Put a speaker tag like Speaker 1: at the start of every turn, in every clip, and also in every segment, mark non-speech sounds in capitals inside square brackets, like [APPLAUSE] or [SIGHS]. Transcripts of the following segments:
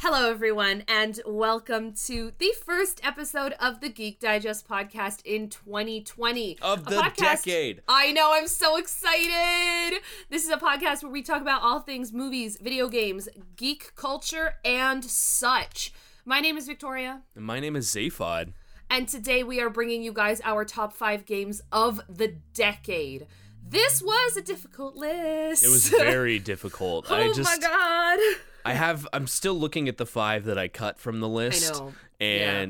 Speaker 1: Hello, everyone, and welcome to the first episode of the Geek Digest podcast in 2020.
Speaker 2: Of the decade.
Speaker 1: I know, I'm so excited. This is a podcast where we talk about all things movies, video games, geek culture, and such. My name is Victoria,
Speaker 2: And My name is Zaphod.
Speaker 1: And today we are bringing you guys our top five games of the decade. This was a difficult list.
Speaker 2: It was [LAUGHS] very difficult.
Speaker 1: oh
Speaker 2: I just
Speaker 1: my god.
Speaker 2: I have I'm still looking at the five that I cut from the list.
Speaker 1: know. Yeah.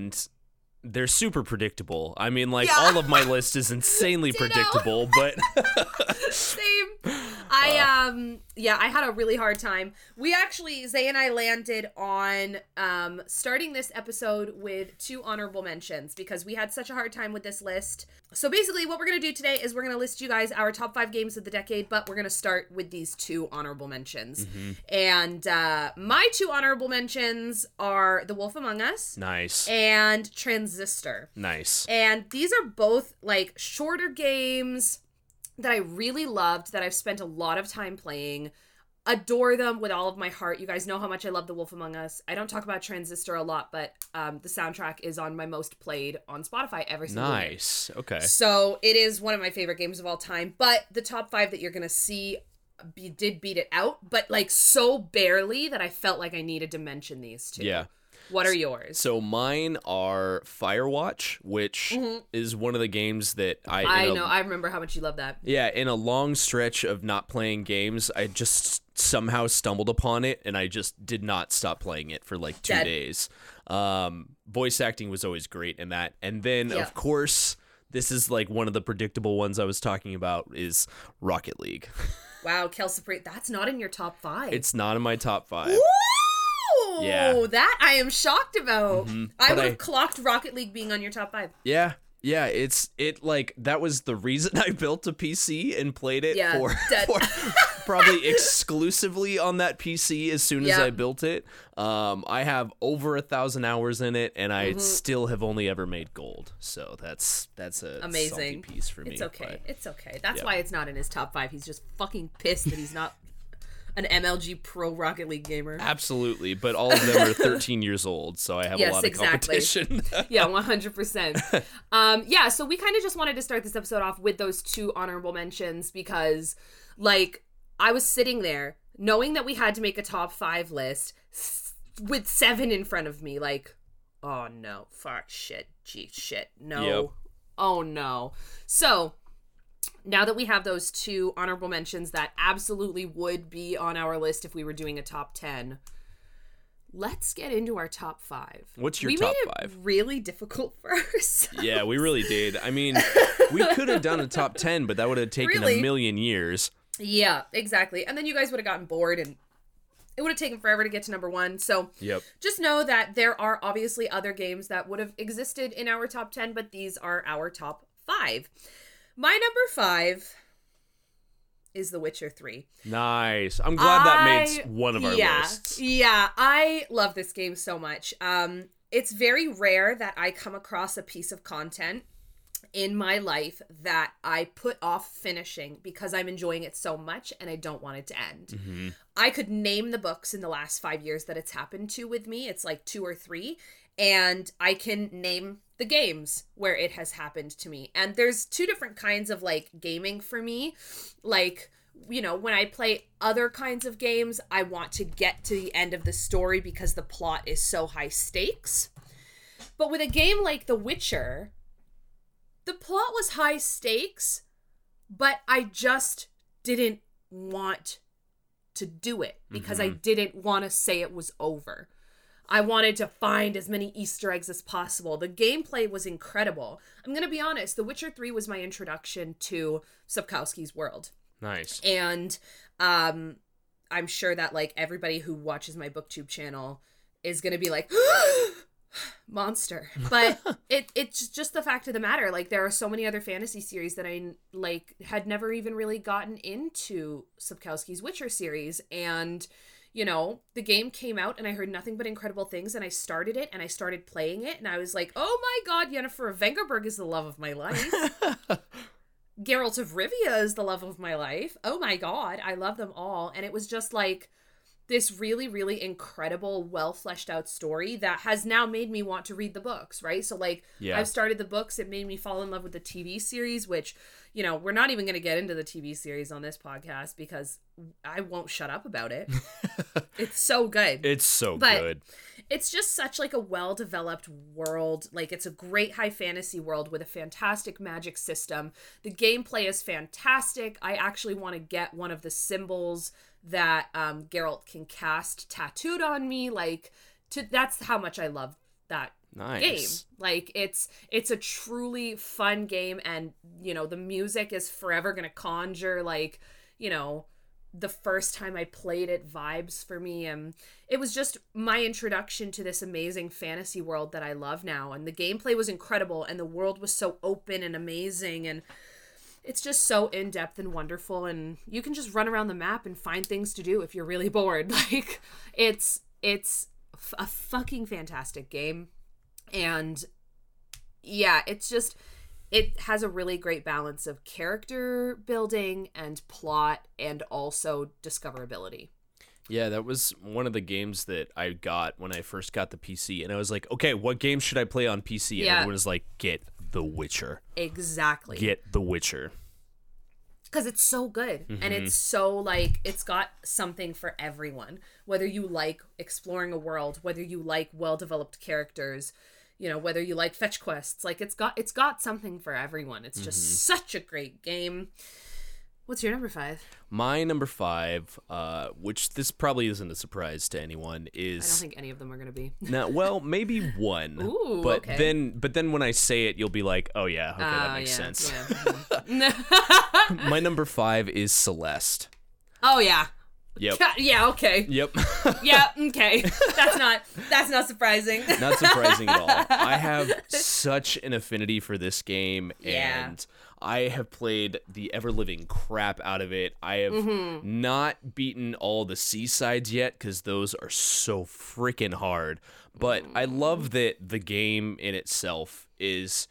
Speaker 2: They're super predictable. I mean, like
Speaker 1: Yeah.
Speaker 2: all of my list is insanely [LAUGHS] predictable, but [LAUGHS]
Speaker 1: Same. I um yeah, I had a really hard time. We actually Zay and I landed on um starting this episode with two honorable mentions because we had such a hard time with this list. So basically what we're going to do today is we're going to list you guys our top 5 games of the decade, but we're going to start with these two honorable mentions. And uh my two honorable mentions are The Wolf Among Us
Speaker 2: nice.
Speaker 1: and Transistor.
Speaker 2: Nice.
Speaker 1: And these are both like shorter games that I really loved, that I've spent a lot of time playing. Adore them with all of my heart. You guys know how much I love The Wolf Among Us. I don't talk about Transistor a lot, but um, the soundtrack is on my most played on Spotify every single.
Speaker 2: Nice. Okay.
Speaker 1: So it is one of my favorite games of all time. But the top five that you're gonna see be, did beat it out, but like so barely that I felt like I needed to mention these two.
Speaker 2: Yeah.
Speaker 1: What are yours?
Speaker 2: So mine are Firewatch, which is one of the games that I
Speaker 1: Mm-hmm. I know. I remember how much you love that.
Speaker 2: Yeah, in a long stretch of not playing games, I just somehow stumbled upon it and I just did not stop playing it for like 2
Speaker 1: Dead.
Speaker 2: days. Um voice acting was always great in that. And then
Speaker 1: Yeah.
Speaker 2: of course, this is like one of the predictable ones I was talking about is Rocket League. [LAUGHS]
Speaker 1: Wow, Kelsey, that's not in your top five.
Speaker 2: It's not in my top 5.
Speaker 1: Ooh,
Speaker 2: Yeah.
Speaker 1: that I am shocked about.
Speaker 2: Mhm.
Speaker 1: I would have clocked Rocket League being on your top five.
Speaker 2: Yeah. Yeah, it's it like that was the reason [LAUGHS] I built a PC and played it
Speaker 1: Yeah,
Speaker 2: for, for [LAUGHS] probably exclusively on that PC as soon as I built it. Um, I have over a thousand hours in it, and
Speaker 1: Mm-hmm.
Speaker 2: I still have only ever made gold. So that's that's a
Speaker 1: Amazing.
Speaker 2: piece for me.
Speaker 1: It's okay.
Speaker 2: but-
Speaker 1: It's okay. That's why it's not in his top five. He's just fucking pissed that he's not an MLG Pro Rocket League gamer.
Speaker 2: Absolutely, but all of them are 13 years old, so I have
Speaker 1: Yes,
Speaker 2: a lot of
Speaker 1: exactly.
Speaker 2: competition. [LAUGHS]
Speaker 1: yeah, one hundred percent. Um, yeah, so we kind of just wanted to start this episode off with those two honorable mentions because, like, I was sitting there knowing that we had to make a top five list with seven in front of me. Like, oh no, fuck, shit, gee, shit, no,
Speaker 2: Yep.
Speaker 1: oh no. So now that we have those two honorable mentions that absolutely would be on our list if we were doing a top ten. Let's get into our top five.
Speaker 2: What's your
Speaker 1: we
Speaker 2: top
Speaker 1: made it
Speaker 2: five?
Speaker 1: really difficult [LAUGHS] for ourselves.
Speaker 2: yeah, we really did. I mean, [LAUGHS] we could have done a top 10, but that would have taken
Speaker 1: Really?
Speaker 2: a million years.
Speaker 1: Yeah, exactly. And then you guys would have gotten bored and it would have taken forever to get to number one. So
Speaker 2: Yep.
Speaker 1: just know that there are obviously other games that would have existed in our top 10, but these are our top five. My number five is The Witcher 3.
Speaker 2: Nice. I'm glad that made one of our
Speaker 1: yeah,
Speaker 2: lists.
Speaker 1: Yeah, I love this game so much. Um, it's very rare that I come across a piece of content in my life that I put off finishing because I'm enjoying it so much and I don't want it to end.
Speaker 2: hmm
Speaker 1: I could name the books in the last five years that it's happened to with me. It's like two or three. And I can name the games where it has happened to me. And there's two different kinds of like gaming for me. Like, you know, when I play other kinds of games, I want to get to the end of the story because the plot is so high stakes. But with a game like The Witcher, the plot was high stakes, but I just didn't want to do it because I didn't want to say it was over. I wanted to find as many Easter eggs as possible. The gameplay was incredible. I'm going to be honest, The Witcher 3 was my introduction to Sapkowski's world.
Speaker 2: Nice.
Speaker 1: And um I'm sure that like everybody who watches my booktube channel is going to be like [GASPS] monster. [LAUGHS] But it it's just the fact of the matter like there are so many other fantasy series that I like had never even really gotten into Sapkowski's Witcher series and you know, the game came out and I heard nothing but incredible things and I started it and I started playing it and I was like, oh my god, Yennefer Vengerberg is the love of my life. [LAUGHS] Geralt of Rivia is the love of my life. Oh my god, I love them all. And it was just like this really, really incredible, well fleshed out story that has now made me want to read the books, right? So, like,
Speaker 2: Yeah.
Speaker 1: I've started the books, it made me fall in love with the TV series, which, you know, we're not even going to get into the TV series on this podcast because I won't shut up about it. [LAUGHS] it's so good
Speaker 2: It's so
Speaker 1: But-
Speaker 2: good.
Speaker 1: it's just such like a well developed world like it's a great high fantasy world with a fantastic magic system the gameplay is fantastic i actually want to get one of the symbols that um Geralt can cast tattooed on me like to that's how much i love that
Speaker 2: Nice.
Speaker 1: game like it's it's a truly fun game and you know the music is forever gonna conjure like you know the first time i played it vibes for me and it was just my introduction to this amazing fantasy world that i love now and the gameplay was incredible and the world was so open and amazing and it's just so in-depth and wonderful and you can just run around the map and find things to do if you're really bored [LAUGHS] like it's it's f- a fucking fantastic game and yeah it's just it has a really great balance of character building and plot and also discoverability
Speaker 2: Yeah, that was one of the games that I got when I first got the PC, and I was like, okay, what game should I play on PC? And
Speaker 1: Yeah.
Speaker 2: everyone was like, get The Witcher.
Speaker 1: exactly.
Speaker 2: Get The Witcher.
Speaker 1: because it's so good and it's mm-hmm. so like it's got something for everyone. Whether you like exploring a world whether you like well developed characters you know whether you like fetch quests like it's got it's got something for everyone. It's just mm-hmm. such a great game what's your number five
Speaker 2: My number five, uh, which this probably isn't a surprise to anyone, is
Speaker 1: i don't think any of them are gonna be
Speaker 2: now well [LAUGHS] maybe one.
Speaker 1: Ooh,
Speaker 2: but
Speaker 1: okay.
Speaker 2: then but then when I say it, you'll be like, oh yeah, okay, that
Speaker 1: Ah,
Speaker 2: makes
Speaker 1: yeah,
Speaker 2: sense.
Speaker 1: yeah. [LAUGHS] [LAUGHS]
Speaker 2: My number five is Celeste.
Speaker 1: oh yeah
Speaker 2: Yep.
Speaker 1: yeah okay
Speaker 2: Yep.
Speaker 1: yeah okay that's not that's not surprising
Speaker 2: Not surprising at all. I have such an affinity for this game,
Speaker 1: Yeah.
Speaker 2: and I have played the ever living crap out of it. I have
Speaker 1: Mm-hmm.
Speaker 2: not beaten all the C-sides yet because those are so freaking hard. But I love that the game in itself is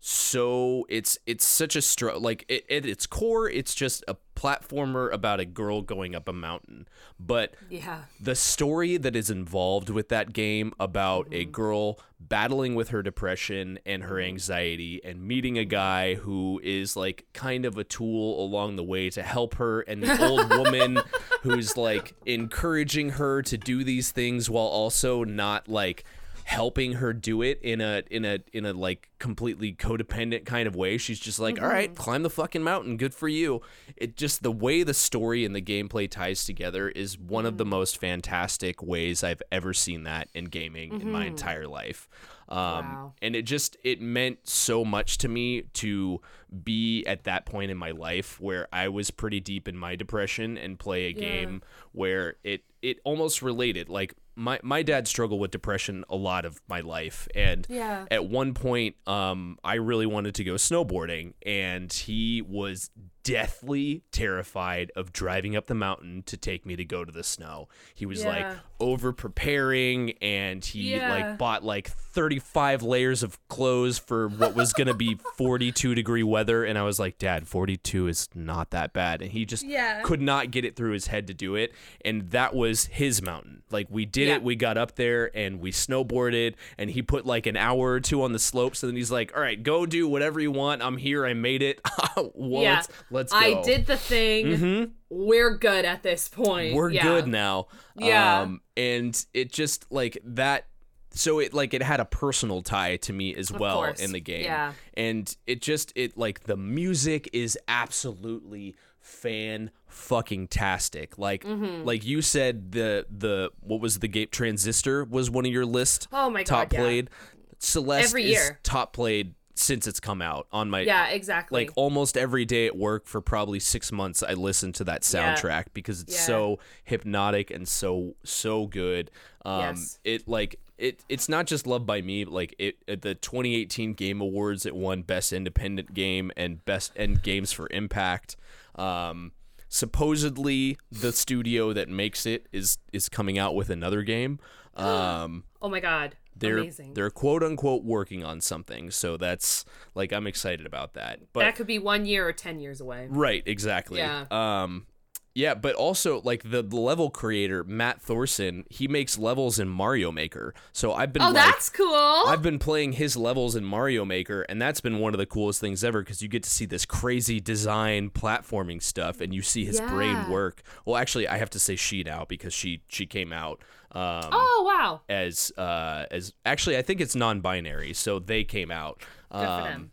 Speaker 2: so it's it's such a str like it, at its core it's just a platformer about a girl going up a mountain. But
Speaker 1: yeah.
Speaker 2: the story that is involved with that game about a
Speaker 1: Mm-hmm.
Speaker 2: girl battling with her depression and her anxiety and meeting a guy who is like kind of a tool along the way to help her and the old [LAUGHS] woman who's like encouraging her to do these things while also not like helping her do it in a in a in a like completely codependent kind of way. She's just like, "All right, mm-hmm. climb the fucking mountain. Good for you." It just the way the story and the gameplay ties together is one of the mm-hmm. most fantastic ways I've ever seen that in gaming in my mm-hmm. entire life. Um,
Speaker 1: Wow.
Speaker 2: and it just it meant so much to me to be at that point in my life where I was pretty deep in my depression and play a game where it it almost related like my my dad struggled with depression a lot of my life and
Speaker 1: Yeah.
Speaker 2: at one point um I really wanted to go snowboarding and he was deathly terrified of driving up the mountain to take me to go to the snow. He was like over preparing and he
Speaker 1: Yeah.
Speaker 2: like bought like 35 layers of clothes for what was going to be [LAUGHS] 42 degree weather and I was like, "Dad, 42 is not that bad." And he just
Speaker 1: Yeah.
Speaker 2: could not get it through his head to do it, and that was his mountain. Like we did
Speaker 1: Yeah.
Speaker 2: it, we got up there and we snowboarded and he put like an hour or two on the slopes and then he's like, "All right, go do whatever you want. I'm here. I made it. [LAUGHS] well,
Speaker 1: Yeah.
Speaker 2: let's, let's go."
Speaker 1: I did the thing. We're good at this point.
Speaker 2: we're
Speaker 1: Yeah.
Speaker 2: good now.
Speaker 1: Yeah.
Speaker 2: Um, and it just like that. So it like it had a personal tie to me as well
Speaker 1: course.
Speaker 2: in the game.
Speaker 1: Yeah.
Speaker 2: And it just it like the music is absolutely fan fucking tastic. Like
Speaker 1: Mm-hmm.
Speaker 2: like you said the the what was the game Transistor was one of your list
Speaker 1: Oh my
Speaker 2: top
Speaker 1: God, yeah.
Speaker 2: played. Celeste
Speaker 1: Every
Speaker 2: is
Speaker 1: year.
Speaker 2: top played since it's come out on my
Speaker 1: Yeah, exactly.
Speaker 2: like almost every day at work for probably six months i listened to that
Speaker 1: Yeah.
Speaker 2: soundtrack because it's
Speaker 1: Yeah.
Speaker 2: so hypnotic and so so good um
Speaker 1: Yes.
Speaker 2: it like it it's not just loved by me but, like it at the 2018 game awards it won best independent game and best and games for impact um supposedly the studio that makes it is is coming out with another game. [GASPS] Um,
Speaker 1: Oh my god.
Speaker 2: They're
Speaker 1: Amazing.
Speaker 2: they're quote unquote working on something, so that's like I'm excited about that. But
Speaker 1: that could be one year or ten years away.
Speaker 2: Right, exactly.
Speaker 1: Yeah.
Speaker 2: Um yeah, but also like the, level creator, Matt Thorson, he makes levels in Mario Maker. So I've been
Speaker 1: Oh,
Speaker 2: like
Speaker 1: that's cool.
Speaker 2: I've been playing his levels in Mario Maker and that's been one of the coolest things ever cuz you get to see this crazy design platforming stuff and you see his brain work. Well, actually, I have to say she now because she she came out um
Speaker 1: oh wow.
Speaker 2: as uh as actually I think it's non-binary, so they came out.
Speaker 1: Good for
Speaker 2: Um,
Speaker 1: them.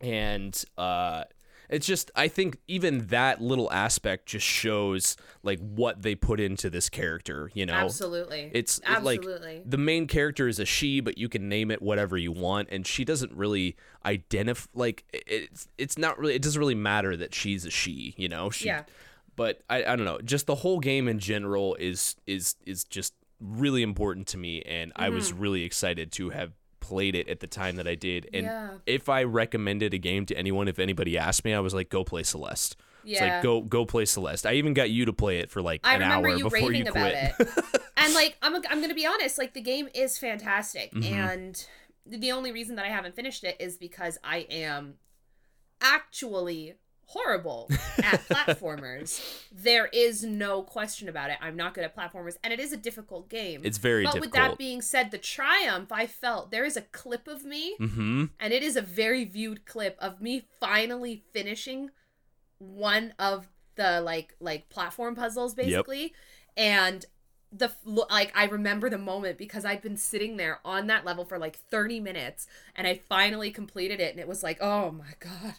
Speaker 2: and uh it's just i think even that little aspect just shows like what they put into this character you know
Speaker 1: Absolutely.
Speaker 2: it's it,
Speaker 1: absolutely.
Speaker 2: like the main character is a she but you can name it whatever you want and she doesn't really identify like it's it's not really it doesn't really matter that she's a she you know she
Speaker 1: Yeah.
Speaker 2: but I, I don't know just the whole game in general is is is just really important to me and i was
Speaker 1: Mm-hmm.
Speaker 2: really excited to have played it at the time that i did and
Speaker 1: Yeah.
Speaker 2: if i recommended a game to anyone if anybody asked me i was like go play celeste it's
Speaker 1: Yeah.
Speaker 2: like go go play celeste i even got you to play it for like
Speaker 1: I
Speaker 2: an hour
Speaker 1: you
Speaker 2: before you quit
Speaker 1: it. [LAUGHS] and like I'm I'm going to be honest, like the game is fantastic
Speaker 2: Mm-hmm.
Speaker 1: and the only reason that I haven't finished it is because I am actually horrible at [LAUGHS] platformers. There is no question about it. I'm not good at platformers and it is a difficult game.
Speaker 2: it's very
Speaker 1: but with that being said, the triumph I felt there is a clip of me
Speaker 2: mm-hmm
Speaker 1: and it is a very viewed clip of me finally finishing one of the like like platform puzzles basically and the like I remember the moment because I'd been sitting there on that level for like 30 minutes and I finally completed it and it was like oh my god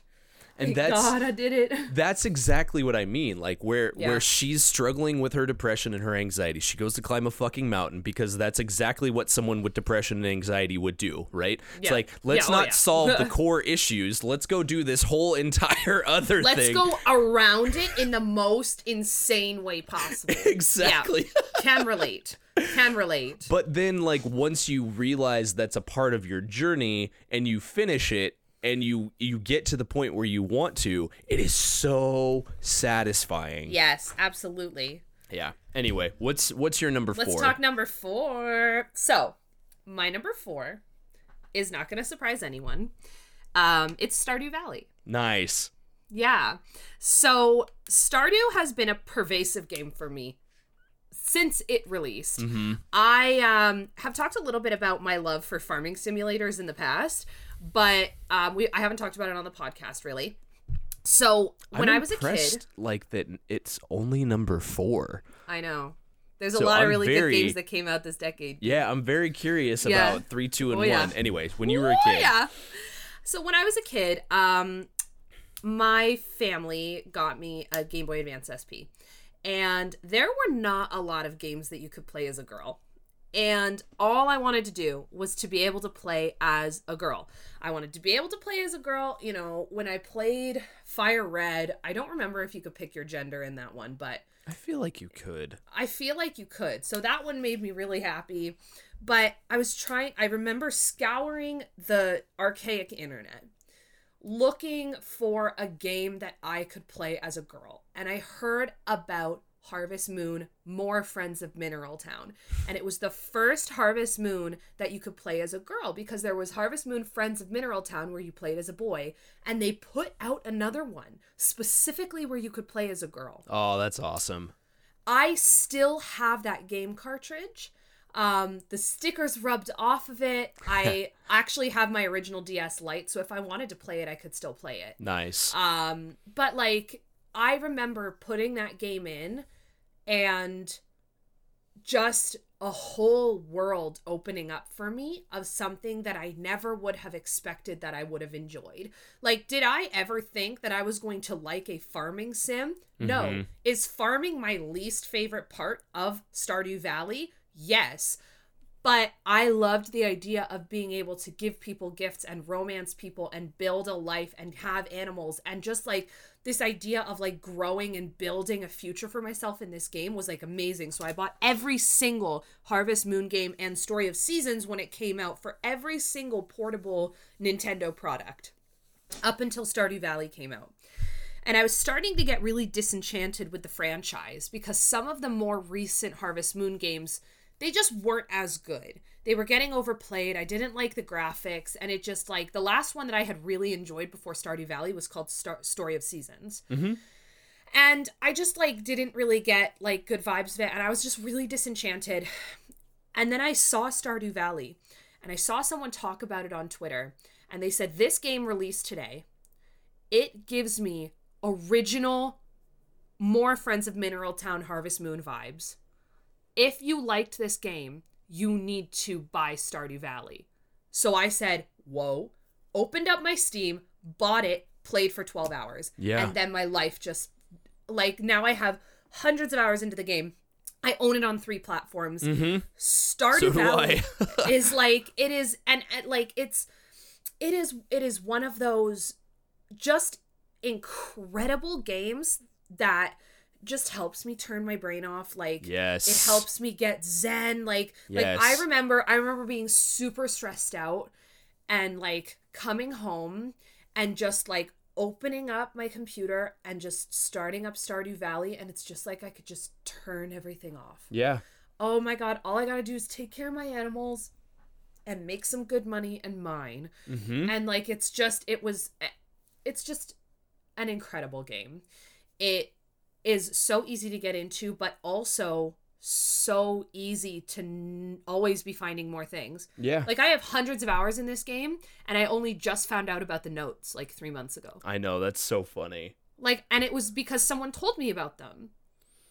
Speaker 2: and
Speaker 1: thank
Speaker 2: that's
Speaker 1: god I did it [LAUGHS]
Speaker 2: that's exactly what I mean. Like where
Speaker 1: Yeah.
Speaker 2: where she's struggling with her depression and her anxiety. She goes to climb a fucking mountain because that's exactly what someone with depression and anxiety would do, right? It's like let's
Speaker 1: Yeah, oh
Speaker 2: not
Speaker 1: yeah.
Speaker 2: solve the [LAUGHS] core issues. Let's go do this whole entire [LAUGHS] other thing.
Speaker 1: let's go around it in the most insane way possible
Speaker 2: exactly.
Speaker 1: can relate can relate
Speaker 2: But then like once you realize that's a part of your journey and you finish it and you you get to the point where you want to, it is so satisfying.
Speaker 1: yes absolutely
Speaker 2: Yeah. Anyway, what's what's your number
Speaker 1: Let's
Speaker 2: 4?
Speaker 1: talk number four. So, my number four is not going to surprise anyone. Um, it's Stardew Valley.
Speaker 2: nice.
Speaker 1: Yeah. So, Stardew has been a pervasive game for me since it released. I um, have talked a little bit about my love for farming simulators in the past, but um, we I haven't talked about it on the podcast really. So when
Speaker 2: I'm
Speaker 1: I was a kid,
Speaker 2: like that it's only number 4.
Speaker 1: I know there's a
Speaker 2: So
Speaker 1: lot of
Speaker 2: I'm
Speaker 1: really
Speaker 2: very-
Speaker 1: good games that came out this decade.
Speaker 2: Yeah, I'm very curious
Speaker 1: Yeah.
Speaker 2: about 3 2 and
Speaker 1: Oh, yeah.
Speaker 2: 1. Anyways, when you were a
Speaker 1: Oh,
Speaker 2: kid.
Speaker 1: yeah. So when I was a kid, um, my family got me a Game Boy Advance SP, and there were not a lot of games that you could play as a girl. And all I wanted to do was to be able to play as a girl. I wanted to be able to play as a girl. You know, when I played Fire Red, I don't remember if you could pick your gender in that one, but
Speaker 2: I feel like you could.
Speaker 1: I feel like you could. So that one made me really happy. But I was trying, I remember scouring the archaic internet looking for a game that I could play as a girl. And I heard about Harvest Moon, more Friends of Mineral Town. And it was the first Harvest Moon that you could play as a girl because there was Harvest Moon Friends of Mineral Town where you played as a boy. And they put out another one specifically where you could play as a girl.
Speaker 2: Oh, that's awesome.
Speaker 1: I still have that game cartridge. Um, the stickers rubbed off of it. I [LAUGHS] actually have my original DS Lite, so if I wanted to play it, I could still play it.
Speaker 2: Nice.
Speaker 1: Um, but like I remember putting that game in and just a whole world opening up for me of something that I never would have expected that I would have enjoyed. Like, did I ever think that I was going to like a farming sim? No.
Speaker 2: Mhm.
Speaker 1: Is farming my least favorite part of Stardew Valley? Yes. But I loved the idea of being able to give people gifts and romance people and build a life and have animals and just like this idea of like growing and building a future for myself in this game was like amazing. So I bought every single Harvest Moon game and Story of Seasons when it came out for every single portable Nintendo product up until Stardew Valley came out. And I was starting to get really disenchanted with the franchise because some of the more recent Harvest Moon games, they just weren't as good. They were getting overplayed. I didn't like the graphics. And it just like the last one that I had really enjoyed before Stardew Valley was called Star- Story of Seasons.
Speaker 2: Mm-hmm.
Speaker 1: And I just like didn't really get like good vibes of it. And I was just really disenchanted. And then I saw Stardew Valley and I saw someone talk about it on Twitter. And they said, This game released today. It gives me original, more Friends of Mineral Town Harvest Moon vibes. If you liked this game, you need to buy Stardew Valley. So I said, Whoa, opened up my Steam, bought it, played for 12 hours.
Speaker 2: Yeah.
Speaker 1: And then my life just, like, now I have hundreds of hours into the game. I own it on three platforms.
Speaker 2: Mm-hmm.
Speaker 1: Stardew
Speaker 2: So
Speaker 1: Valley [LAUGHS] is like it is and, and like it's it is it is one of those just incredible games that just helps me turn my brain off like
Speaker 2: Yes.
Speaker 1: it helps me get zen like
Speaker 2: Yes.
Speaker 1: like i remember i remember being super stressed out and like coming home and just like opening up my computer and just starting up stardew valley and it's just like i could just turn everything off
Speaker 2: Yeah.
Speaker 1: oh my god all i gotta do is take care of my animals and make some good money and mine
Speaker 2: Mm-hmm.
Speaker 1: and like it's just it was eh, it's just an incredible game it is so easy to get into but also so easy to n- always be finding more things
Speaker 2: Yeah.
Speaker 1: like i have hundreds of hours in this game and i only just found out about the notes like three months ago
Speaker 2: I know. That's so funny.
Speaker 1: like and it was because someone told me about them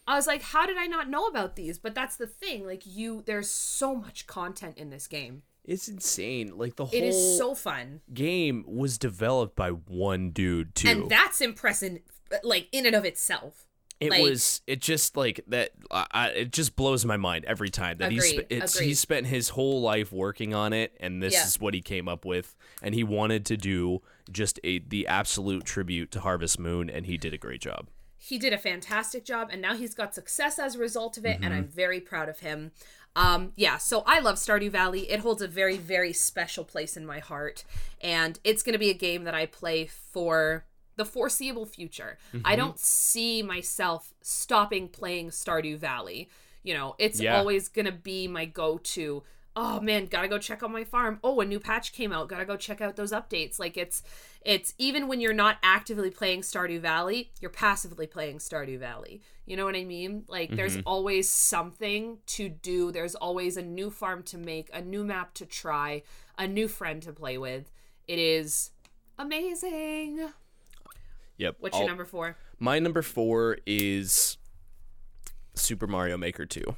Speaker 1: i was like how did i not know about these but that's the thing like you there's so much content in this game
Speaker 2: It's insane. Like the whole
Speaker 1: it is so fun
Speaker 2: game was developed by one dude too.
Speaker 1: and that's impressive like in and of itself
Speaker 2: it
Speaker 1: like-
Speaker 2: was it just like that I, it just blows my mind every time that he's
Speaker 1: Agreed, agreed.
Speaker 2: he spent his whole life working on it and this
Speaker 1: Yeah.
Speaker 2: is what he came up with and he wanted to do just a the absolute tribute to Harvest Moon and he did a great job.
Speaker 1: he did a fantastic job and now he's got success as a result of it and
Speaker 2: Mm-hmm.
Speaker 1: i'm very proud of him um yeah so i love stardew valley it holds a very very special place in my heart and it's going to be a game that i play for the foreseeable future.
Speaker 2: Mm-hmm.
Speaker 1: i don't see myself stopping playing stardew valley. You know it's
Speaker 2: Yeah.
Speaker 1: always going to be my go-to. Oh man gotta go check out my farm. Oh a new patch came out. Gotta go check out those updates. Like it's it's even when you're not actively playing stardew valley you're passively playing stardew valley. You know what i mean? Like there's always something to do. There's always a new farm to make a new map to try a new friend to play with. It is amazing
Speaker 2: Yep.
Speaker 1: what's
Speaker 2: I'll-
Speaker 1: your number four
Speaker 2: My number 4 is Super Mario Maker 2.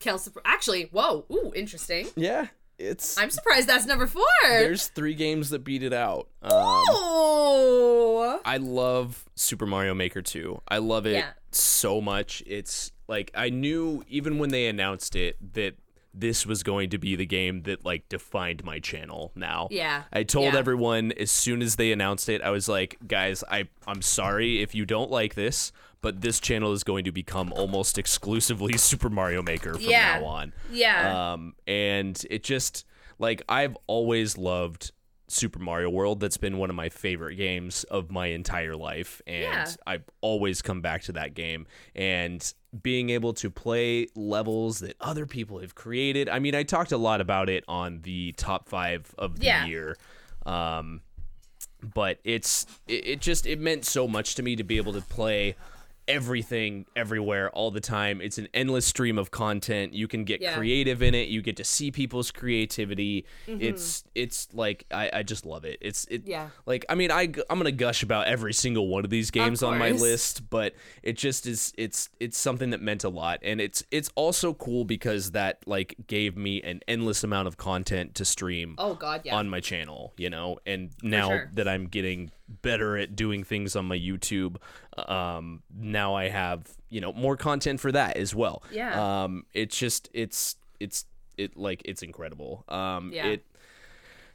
Speaker 1: Kelsey, actually whoa ooh interesting
Speaker 2: Yeah, it's
Speaker 1: i'm surprised that's number four
Speaker 2: there's 3 games that beat it out. Um
Speaker 1: oh
Speaker 2: I love Super Mario Maker 2. I love it
Speaker 1: Yeah.
Speaker 2: so much. It's like I knew even when they announced it that this was going to be the game that like defined my channel now.
Speaker 1: Yeah.
Speaker 2: I told
Speaker 1: Yeah.
Speaker 2: everyone as soon as they announced it, I was like, guys, I I'm sorry if you don't like this, but this channel is going to become almost exclusively [LAUGHS] Super Mario Maker from
Speaker 1: Yeah.
Speaker 2: now on.
Speaker 1: yeah
Speaker 2: Um, and it just like I've always loved Super Mario World. That's been one of my favorite games of my entire life, and
Speaker 1: Yeah.
Speaker 2: I've always come back to that game. And being able to play levels that other people have created. I mean, I talked a lot about it on the top five of the
Speaker 1: Yeah.
Speaker 2: year. Um, but it's it, it just it meant so much to me to be able to play everything everywhere all the time. It's an endless stream of content. You can get
Speaker 1: Yeah.
Speaker 2: creative in it. You get to see people's creativity.
Speaker 1: Mm-hmm.
Speaker 2: it's it's like I, I just love it. It's it
Speaker 1: Yeah.
Speaker 2: like i mean I I'm gonna gush about every single one of these games on my list but it just is it's it's something that meant a lot. And it's it's also cool because that like gave me an endless amount of content to stream
Speaker 1: oh god yeah.
Speaker 2: on my channel, you know, and now
Speaker 1: sure.
Speaker 2: that I'm getting better at doing things on my YouTube, um, now I have you know more content for that as well.
Speaker 1: Yeah.
Speaker 2: Um, it's just it's it's it like it's incredible. Um,
Speaker 1: Yeah.
Speaker 2: it.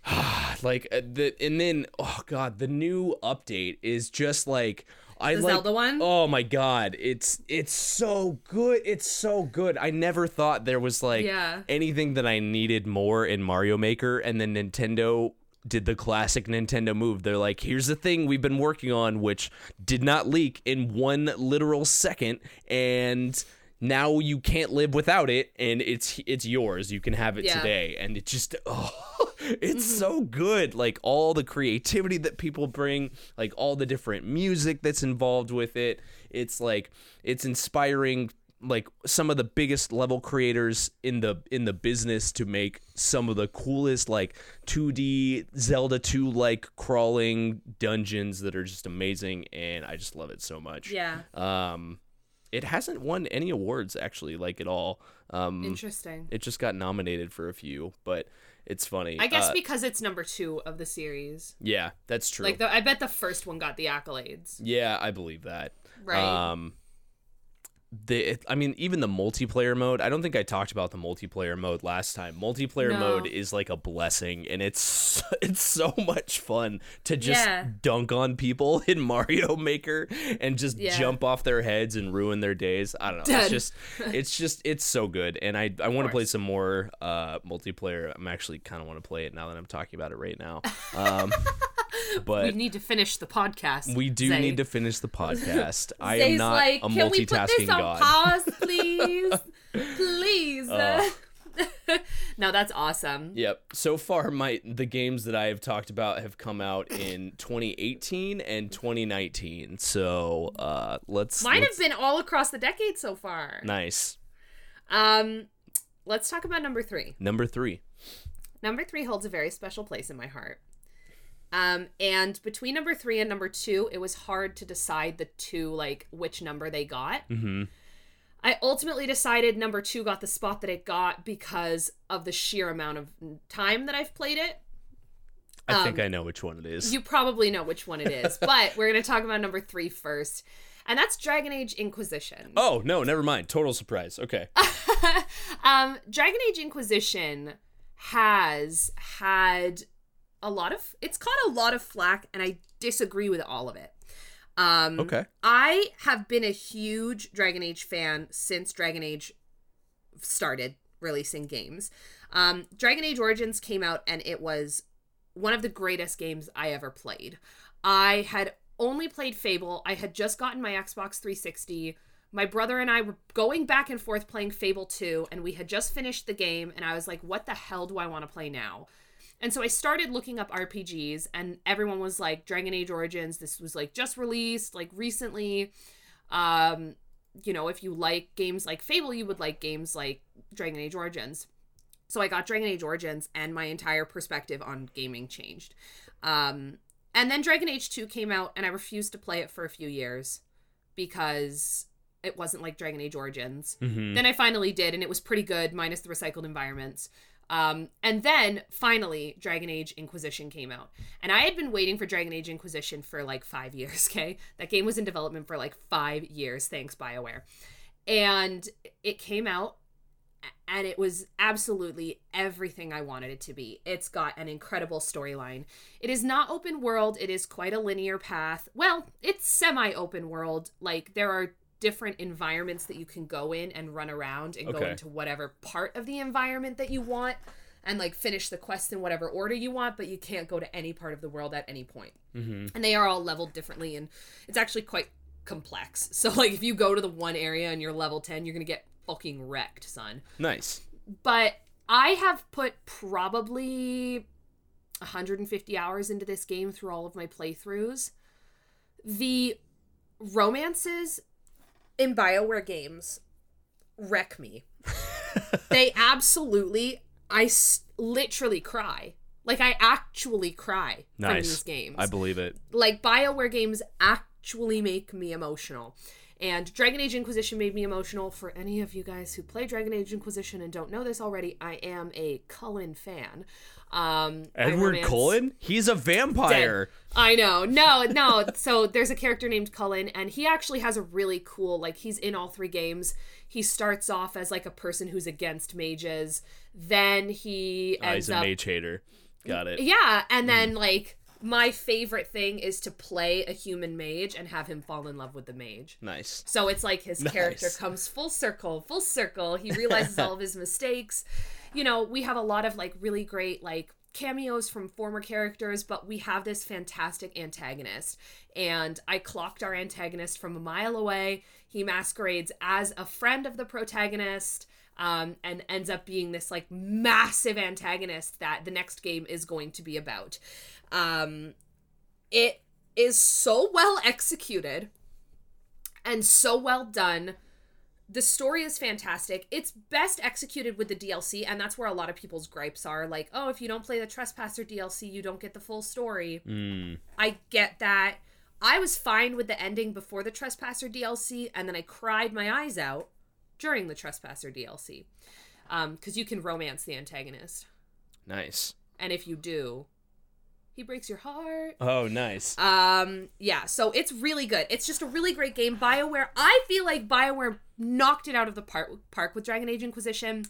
Speaker 2: [SIGHS] like uh, the and then oh god the new update is just like I
Speaker 1: The
Speaker 2: like
Speaker 1: Zelda one?
Speaker 2: oh my god it's it's so good it's so good I never thought there was like
Speaker 1: Yeah.
Speaker 2: anything that I needed more in Mario Maker, and then Nintendo did the classic Nintendo move. They're like, here's the thing we've been working on, which did not leak in one literal second, and now you can't live without it, and it's it's yours. You can have it
Speaker 1: Yeah.
Speaker 2: today, and it just [LAUGHS] oh, it's mm-hmm. so good. Like all the creativity that people bring, like all the different music that's involved with it. It's like it's inspiring like some of the biggest level creators in the in the business to make some of the coolest like 2D Zelda 2 like crawling dungeons that are just amazing and I just love it so much.
Speaker 1: Yeah.
Speaker 2: Um it hasn't won any awards actually like at all. Um
Speaker 1: Interesting.
Speaker 2: it just got nominated for a few, but it's funny.
Speaker 1: I guess
Speaker 2: Uh,
Speaker 1: because it's number two of the series.
Speaker 2: yeah, that's true.
Speaker 1: Like, the, I bet the first one got the accolades.
Speaker 2: yeah, I believe that.
Speaker 1: Right.
Speaker 2: Um, the I mean, even the multiplayer mode. I don't think I talked about the multiplayer mode last time. Multiplayer
Speaker 1: No.
Speaker 2: mode is like a blessing, and it's [LAUGHS] it's so much fun to just
Speaker 1: Yeah.
Speaker 2: dunk on people [LAUGHS] in Mario Maker and just
Speaker 1: Yeah.
Speaker 2: jump off their heads and ruin their days. I don't know.
Speaker 1: Dead.
Speaker 2: It's just [LAUGHS] it's just it's so good, and I I want to play some more uh multiplayer. I'm actually kind of want to play it now that I'm talking about it right now. Um, [LAUGHS] but
Speaker 1: we need to finish the podcast.
Speaker 2: we do
Speaker 1: Zay.
Speaker 2: need to finish the podcast. [LAUGHS] I am not
Speaker 1: like,
Speaker 2: a
Speaker 1: can we put this on
Speaker 2: god.
Speaker 1: pause, [LAUGHS] please? please.
Speaker 2: Oh.
Speaker 1: no, that's awesome.
Speaker 2: Yep. So far, my the games that I have talked about have come out in 2018 and 2019. So uh, let's.
Speaker 1: Mine
Speaker 2: let's-
Speaker 1: have been all across the decade so far.
Speaker 2: nice.
Speaker 1: Um, let's talk about number three.
Speaker 2: Number three.
Speaker 1: Number three holds a very special place in my heart. Um, and between number three and number two, it was hard to decide the two, like which number they got.
Speaker 2: Mm-hmm.
Speaker 1: I ultimately decided number two got the spot that it got because of the sheer amount of time that I've played it.
Speaker 2: I think
Speaker 1: Um,
Speaker 2: I know which one it is.
Speaker 1: You probably know which one it is, [LAUGHS] but we're going to talk about number three first. And that's Dragon Age Inquisition.
Speaker 2: oh no, never mind. Total surprise. Okay. [LAUGHS]
Speaker 1: um, Dragon Age Inquisition has had a lot of it's caught a lot of flack, and I disagree with all of it. Um,
Speaker 2: Okay.
Speaker 1: I have been a huge Dragon Age fan since Dragon Age started releasing games. Um, Dragon Age Origins came out, and it was one of the greatest games I ever played. I had only played Fable. I had just gotten my Xbox 360. My brother and I were going back and forth playing Fable 2, and we had just finished the game, and I was like, what the hell do I want to play now? And so I started looking up RPGs, and everyone was like, Dragon Age Origins, this was like just released, like recently. Um, you know, if you like games like Fable, you would like games like Dragon Age Origins. So I got Dragon Age Origins, and my entire perspective on gaming changed. Um, and then Dragon Age 2 came out, and I refused to play it for a few years because it wasn't like Dragon Age Origins.
Speaker 2: Mm-hmm.
Speaker 1: Then I finally did, and it was pretty good, minus the recycled environments. Um, and then finally, Dragon Age Inquisition came out. And I had been waiting for Dragon Age Inquisition for like five [LAUGHS] years, okay? That game was in development for like five years, thanks, BioWare. And it came out, and it was absolutely everything I wanted it to be. It's got an incredible storyline. It is not open world, it is quite a linear path. Well, it's semi open world. Like, there are different environments that you can go in and run around and go into whatever part of the environment that you want and like finish the quest in whatever order you want, but you can't go to any part of the world at any point.
Speaker 2: Mm-hmm.
Speaker 1: And they are all leveled differently and it's actually quite complex. [LAUGHS] So like if you go to the one area and you're level 10, you're going to get fucking wrecked, son
Speaker 2: Nice.
Speaker 1: but I have put probably 150 hours into this game through all of my playthroughs. The romances in BioWare games wreck me. [LAUGHS] they absolutely, I s- literally cry. Like, I actually cry from
Speaker 2: Nice.
Speaker 1: these games
Speaker 2: I believe it.
Speaker 1: like BioWare games actually make me emotional. And Dragon Age Inquisition made me emotional. For any of you guys who play Dragon Age Inquisition and don't know this already, I am a Cullen fan. Um,
Speaker 2: Edward Cullen? He's a vampire.
Speaker 1: I know. No, no. [LAUGHS] so there's a character named Cullen, and he actually has a really cool, like, he's in all three games. He starts off as, like, a person who's against mages. Then he
Speaker 2: Ah,
Speaker 1: ends
Speaker 2: he's a
Speaker 1: up.
Speaker 2: mage hater. Got it.
Speaker 1: Yeah, and then like my favorite thing is to play a human mage and have him fall in love with the mage.
Speaker 2: Nice.
Speaker 1: So it's like his [LAUGHS] character comes full circle, full circle. He realizes all of his mistakes. You know, we have a lot of like really great like cameos from former characters, but we have this fantastic antagonist. And I clocked our antagonist from a mile away. He masquerades as a friend of the protagonist. Um, and ends up being this like massive antagonist that the next game is going to be about. Um, it is so well executed and so well done. The story is fantastic. It's best executed with the DLC, and that's where a lot of people's gripes are. Like, oh, if you don't play the Trespasser DLC, you don't get the full story.
Speaker 2: Mm.
Speaker 1: I get that. I was fine with the ending before the Trespasser DLC, and then I cried my eyes out during the Trespasser DLC. Because you can romance the antagonist.
Speaker 2: Nice.
Speaker 1: And if you do, he breaks your heart.
Speaker 2: Oh, nice.
Speaker 1: Um, yeah, so it's really good. It's just a really great game. BioWare, I feel like BioWare knocked it out of the park park with Dragon Age Inquisition.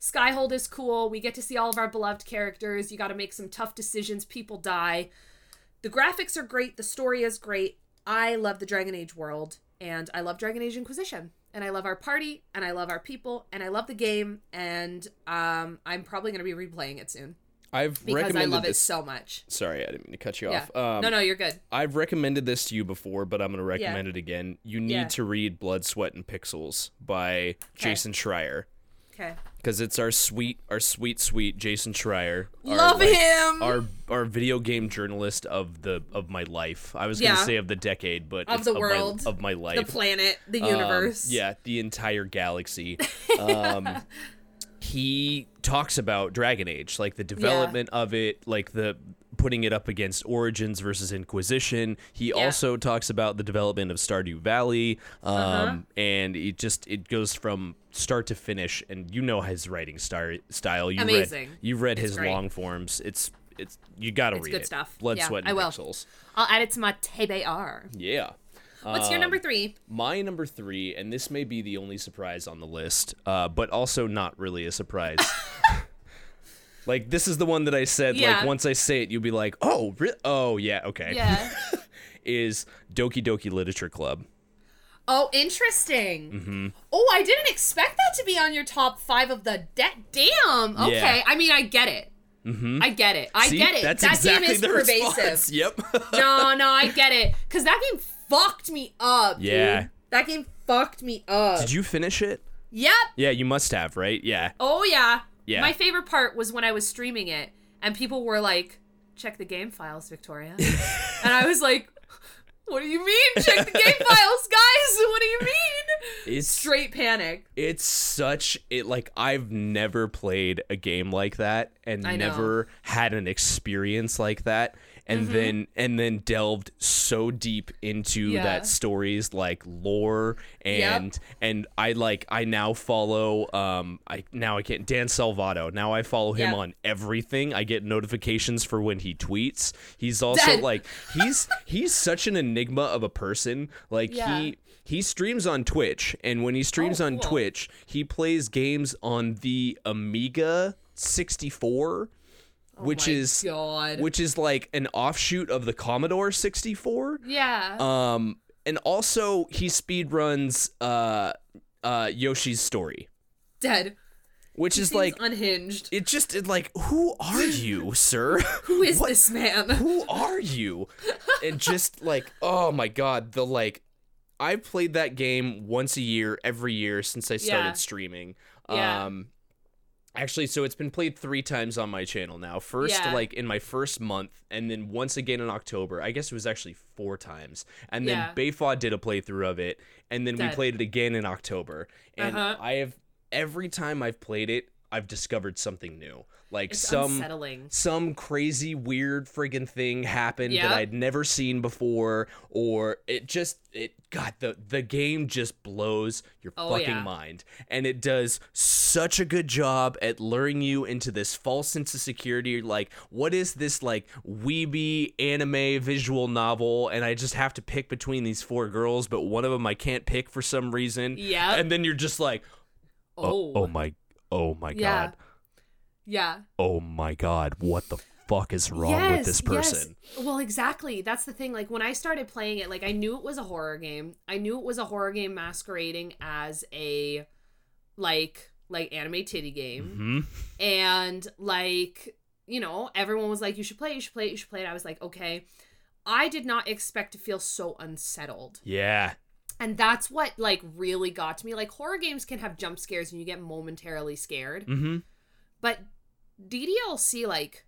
Speaker 1: Skyhold is cool. We get to see all of our beloved characters. You got to make some tough decisions. People die. The graphics are great. The story is great. I love the Dragon Age world, and I love Dragon Age Inquisition, and I love our party, and I love our people, and I love the game, and um, I'm probably gonna be replaying it soon
Speaker 2: I've
Speaker 1: because I
Speaker 2: recommended
Speaker 1: love it
Speaker 2: this.
Speaker 1: so much.
Speaker 2: Sorry, I didn't mean to cut you
Speaker 1: Yeah.
Speaker 2: off. Um,
Speaker 1: no, no, you're good.
Speaker 2: I've recommended this to you before, but I'm going to recommend it again. You need
Speaker 1: Yeah.
Speaker 2: to read Blood, Sweat, and Pixels by Jason Schreier
Speaker 1: Okay.
Speaker 2: because it's our sweet, our sweet, sweet Jason Schreier. our,
Speaker 1: Love
Speaker 2: like,
Speaker 1: him.
Speaker 2: Our our video game journalist of the of my life. I was gonna say of the decade, but
Speaker 1: Of the
Speaker 2: my-
Speaker 1: world.
Speaker 2: of my life.
Speaker 1: the planet, the
Speaker 2: Um,
Speaker 1: universe.
Speaker 2: yeah, the entire galaxy. [LAUGHS] Um, he talks about Dragon Age, like the development of it, like the putting it up against Origins versus Inquisition. He also talks about the development of Stardew Valley, um,
Speaker 1: Uh-huh.
Speaker 2: and it just it goes from start to finish. And you know his writing star- style. You
Speaker 1: Amazing.
Speaker 2: read you've read
Speaker 1: It's
Speaker 2: his
Speaker 1: great.
Speaker 2: long forms. It's it's you got to
Speaker 1: It's
Speaker 2: read
Speaker 1: good
Speaker 2: it.
Speaker 1: stuff.
Speaker 2: Blood,
Speaker 1: Yeah,
Speaker 2: sweat, and
Speaker 1: I will.
Speaker 2: pixels.
Speaker 1: I'll add it to my TBR.
Speaker 2: Yeah.
Speaker 1: What's your
Speaker 2: Um,
Speaker 1: number three?
Speaker 2: My number three, and this may be the only surprise on the list, uh, but also not really a surprise. [LAUGHS] like this is the one that I said.
Speaker 1: Yeah.
Speaker 2: Like once I say it, you'll be like, "Oh, re- oh yeah, okay."
Speaker 1: Yeah. [LAUGHS]
Speaker 2: Is Doki Doki Literature Club?
Speaker 1: oh, interesting.
Speaker 2: Mm-hmm.
Speaker 1: Oh, I didn't expect that to be on your top five of the de- damn. Okay,
Speaker 2: Yeah.
Speaker 1: I mean, I get it.
Speaker 2: Mm-hmm.
Speaker 1: I get it. I
Speaker 2: See?
Speaker 1: get it. That
Speaker 2: exactly
Speaker 1: game is
Speaker 2: the
Speaker 1: pervasive.
Speaker 2: response. [LAUGHS] Yep.
Speaker 1: no, no, I get it. Cause that game fucked me up. dude.
Speaker 2: Yeah.
Speaker 1: That game fucked me up.
Speaker 2: Did you finish it?
Speaker 1: Yep.
Speaker 2: Yeah, you must have, right? Yeah.
Speaker 1: Oh yeah.
Speaker 2: Yeah.
Speaker 1: My favorite part was when I was streaming it and people were like, "Check the game files, Victoria," [LAUGHS] and I was like, "What do you mean? Check the game [LAUGHS] files, guys? What do you mean?"
Speaker 2: It's
Speaker 1: Straight panic.
Speaker 2: it's such it like I've never played a game like that and never had an experience like that and
Speaker 1: Mm-hmm.
Speaker 2: then and then delved so deep into
Speaker 1: Yeah.
Speaker 2: that story's like lore and and I like I now follow um I now I can't Dan Salvato now I follow him
Speaker 1: Yeah.
Speaker 2: on everything I get notifications for when he tweets he's also
Speaker 1: Dead. [LAUGHS]
Speaker 2: like he's he's such an enigma of a person like
Speaker 1: Yeah.
Speaker 2: he he streams on Twitch, and when he streams
Speaker 1: Oh,
Speaker 2: on
Speaker 1: cool.
Speaker 2: Twitch, he plays games on the Amiga 64, which
Speaker 1: Oh my
Speaker 2: is
Speaker 1: God.
Speaker 2: which is like an offshoot of the Commodore 64.
Speaker 1: yeah.
Speaker 2: Um, and also he speedruns uh uh Yoshi's Story,
Speaker 1: Dead.
Speaker 2: which is
Speaker 1: Seems
Speaker 2: like
Speaker 1: unhinged.
Speaker 2: it just it like who are you, [LAUGHS] sir?
Speaker 1: Who is
Speaker 2: what-
Speaker 1: this man?
Speaker 2: who are you? And just like, [LAUGHS] oh my god, the like I've played that game once a year, every year since I started
Speaker 1: Yeah.
Speaker 2: streaming.
Speaker 1: Yeah.
Speaker 2: Um actually so it's been played 3 times on my channel now. First
Speaker 1: Yeah.
Speaker 2: like in my first month and then once again in October. I guess it was actually 4 times. And then
Speaker 1: Yeah.
Speaker 2: Bayfaw did a playthrough of it and then we played it again in October. And
Speaker 1: Uh-huh.
Speaker 2: I have every time I've played it, I've discovered something new. Like
Speaker 1: It's
Speaker 2: some
Speaker 1: unsettling.
Speaker 2: some crazy weird friggin' thing happened
Speaker 1: Yep.
Speaker 2: that I'd never seen before or it just it god the the game just blows your
Speaker 1: Oh,
Speaker 2: fucking
Speaker 1: yeah.
Speaker 2: mind and it does such a good job at luring you into this false sense of security like what is this like weeby anime visual novel and I just have to pick between these four girls but one of them I can't pick for some reason
Speaker 1: Yeah,
Speaker 2: and then you're just like oh,
Speaker 1: Oh.
Speaker 2: oh my oh my
Speaker 1: Yeah.
Speaker 2: god
Speaker 1: Yeah.
Speaker 2: oh my god, what the fuck is wrong with this person?
Speaker 1: Yes. Well, exactly. That's the thing. Like when I started playing it, like I knew it was a horror game. I knew it was a horror game masquerading as a like like anime titty game.
Speaker 2: Hmm?
Speaker 1: And like you know, everyone was like, you should play it, you should play it, you should play it. I was like, okay. I did not expect to feel so unsettled.
Speaker 2: Yeah.
Speaker 1: And that's what like really got to me. Like horror games can have jump scares and you get momentarily scared.
Speaker 2: Mm-hmm.
Speaker 1: But DDLC like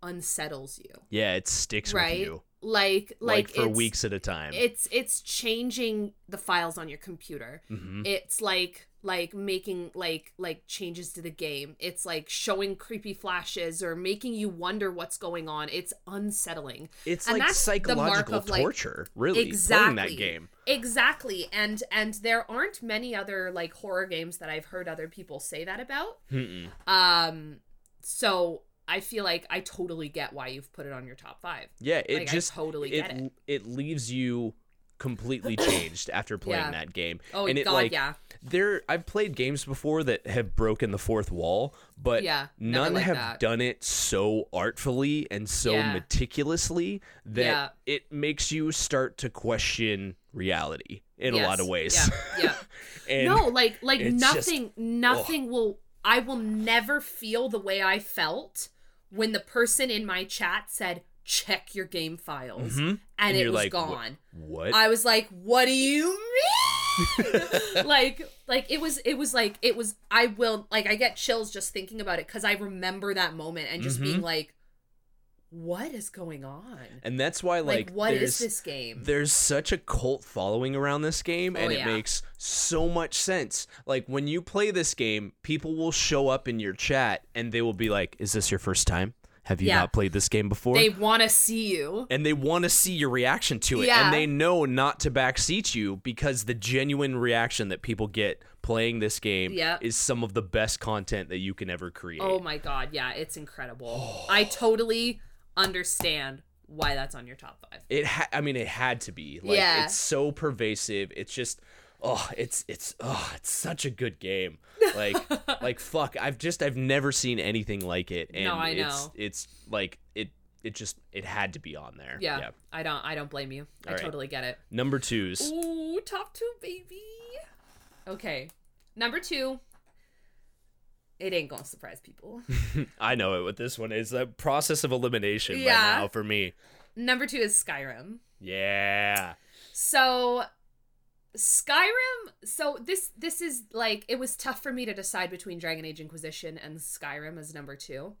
Speaker 1: unsettles you.
Speaker 2: Yeah, it sticks
Speaker 1: right?
Speaker 2: with you.
Speaker 1: Like
Speaker 2: Like,
Speaker 1: like,
Speaker 2: for weeks at a time.
Speaker 1: It's it's changing the files on your computer.
Speaker 2: mm-hmm.
Speaker 1: It's like like making like like changes to the game. It's like showing creepy flashes or making you wonder what's going on. It's unsettling.
Speaker 2: It's
Speaker 1: and
Speaker 2: like
Speaker 1: that's the mark
Speaker 2: psychological
Speaker 1: of, like-
Speaker 2: torture, really, playing
Speaker 1: Exactly.
Speaker 2: that game.
Speaker 1: Exactly. And and there aren't many other like horror games that I've heard other people say that about.
Speaker 2: Mm-mm.
Speaker 1: Um so I feel like I totally get why you've put it on your top 5.
Speaker 2: Yeah, it
Speaker 1: Like, I
Speaker 2: just
Speaker 1: totally
Speaker 2: it
Speaker 1: it.
Speaker 2: it leaves you completely [LAUGHS] changed after playing
Speaker 1: Yeah.
Speaker 2: that game.
Speaker 1: Oh
Speaker 2: and it
Speaker 1: god,
Speaker 2: like
Speaker 1: yeah.
Speaker 2: there I've played games before that have broken the fourth wall, but
Speaker 1: Yeah,
Speaker 2: none
Speaker 1: like
Speaker 2: have
Speaker 1: that.
Speaker 2: done it so artfully and so
Speaker 1: Yeah.
Speaker 2: meticulously that it makes you start to question reality in a lot of ways.
Speaker 1: Yeah. [LAUGHS] Yeah. no, like like
Speaker 2: it's just-
Speaker 1: nothing nothing will I will never feel the way I felt when the person in my chat said check your game files
Speaker 2: Mhm.
Speaker 1: and,
Speaker 2: And
Speaker 1: it was
Speaker 2: like, "Wha-
Speaker 1: gone.
Speaker 2: what?
Speaker 1: I was like, "What do you [LAUGHS] mean?" [LAUGHS] like like it was it was like it was I will like I get chills just thinking about it cuz I remember that moment and just being
Speaker 2: Mhm.
Speaker 1: like what is going on?
Speaker 2: and that's why
Speaker 1: Like,
Speaker 2: like,
Speaker 1: what is this game?
Speaker 2: there's such a cult following around this game and
Speaker 1: Oh,
Speaker 2: it makes so much sense like when you play this game people will show up in your chat and they will be like is this your first time have you
Speaker 1: Yeah.
Speaker 2: not played this game before
Speaker 1: They want to see you.
Speaker 2: and they want to see your reaction to it
Speaker 1: Yeah.
Speaker 2: and they know not to backseat you because the genuine reaction that people get playing this game
Speaker 1: Yeah.
Speaker 2: is some of the best content that you can ever create
Speaker 1: Oh my god, yeah, it's incredible. I totally understand why that's on your top 5.
Speaker 2: it ha- i mean it had to be like
Speaker 1: Yeah.
Speaker 2: it's so pervasive it's just oh it's it's oh it's such a good game [LAUGHS] like like fuck i've just i've never seen anything like it and
Speaker 1: No, I
Speaker 2: it's
Speaker 1: know.
Speaker 2: it's like it it just it had to be on there
Speaker 1: Yeah, I don't I don't blame you. I
Speaker 2: All right.
Speaker 1: totally get it.
Speaker 2: number twos
Speaker 1: Ooh, top 2 baby. Okay. Number 2 it ain't gonna surprise people. [LAUGHS]
Speaker 2: i know it what this one is the process of elimination
Speaker 1: Yeah.
Speaker 2: now for me
Speaker 1: Number 2 is Skyrim.
Speaker 2: yeah
Speaker 1: So Skyrim so this this is like it was tough for me to decide between Dragon Age Inquisition and Skyrim as number 2.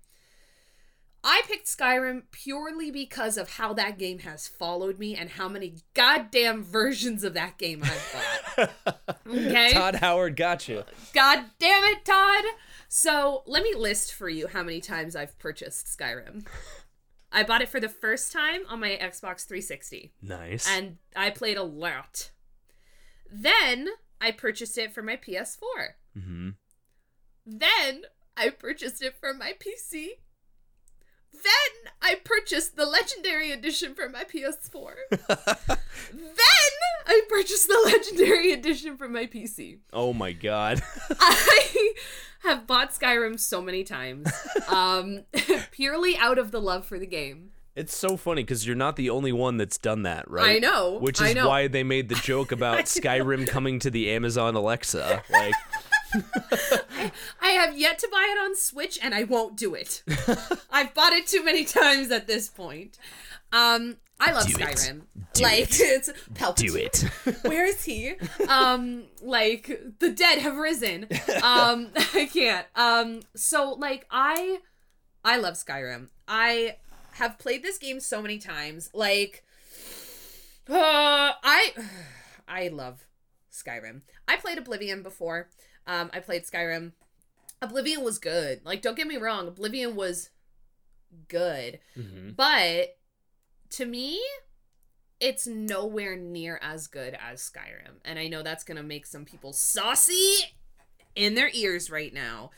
Speaker 1: I picked Skyrim purely because of how that game has followed me and how many goddamn [LAUGHS] versions of that game I've bought. Okay? [LAUGHS]
Speaker 2: todd howard got you
Speaker 1: God damn it, Todd. So let me list for you how many times I've purchased Skyrim. I bought it for the first time on my Xbox 360
Speaker 2: nice
Speaker 1: and I played a lot. Then I purchased it for my PS4.
Speaker 2: mm-hmm.
Speaker 1: Then I purchased it for my PC. Then I purchased the Legendary Edition for my PS4. [LAUGHS] then I purchased the Legendary Edition for my PC.
Speaker 2: oh my god [LAUGHS]
Speaker 1: I have bought Skyrim so many times, [LAUGHS] um, purely out of the love for the game.
Speaker 2: It's so funny because you're not the only one that's done that, right?
Speaker 1: I know,
Speaker 2: Which is
Speaker 1: know.
Speaker 2: why they made the joke [LAUGHS] about Skyrim coming to the Amazon Alexa. Like, [LAUGHS]
Speaker 1: I have yet to buy it on Switch, and I won't do it. [LAUGHS] I've bought it too many times at this point. Um, I love
Speaker 2: Do it.
Speaker 1: Skyrim.
Speaker 2: Do
Speaker 1: like
Speaker 2: it.
Speaker 1: it's Palpatine.
Speaker 2: do it.
Speaker 1: Where is he? Um, like the dead have risen. Um, I can't. Um, so like I, I love Skyrim. I have played this game so many times. Like, uh, [SIGHS] I, [SIGHS] I love Skyrim. I played Oblivion before. Um, I played Skyrim. Oblivion was good. Like, don't get me wrong. Oblivion was good.
Speaker 2: hmm
Speaker 1: But to me, it's nowhere near as good as Skyrim. And I know that's going to make some people saucy in their ears right now.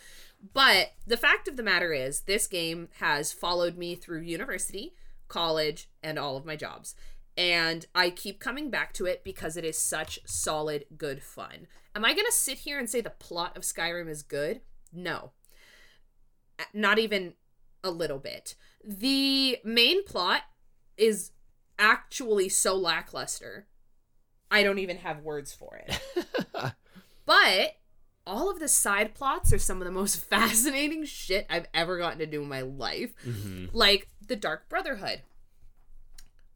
Speaker 1: But the fact of the matter is, this game has followed me through university, college, and all of my jobs. And I keep coming back to it because it is such solid, good fun. Am I going to sit here and say the plot of Skyrim is good? No. Not even a little bit. The main plot is actually so lackluster. I don't even have words for it. [LAUGHS] but all of the side plots are some of the most [LAUGHS] fascinating shit I've ever gotten to do in my life. Mm-hmm. Like the Dark Brotherhood.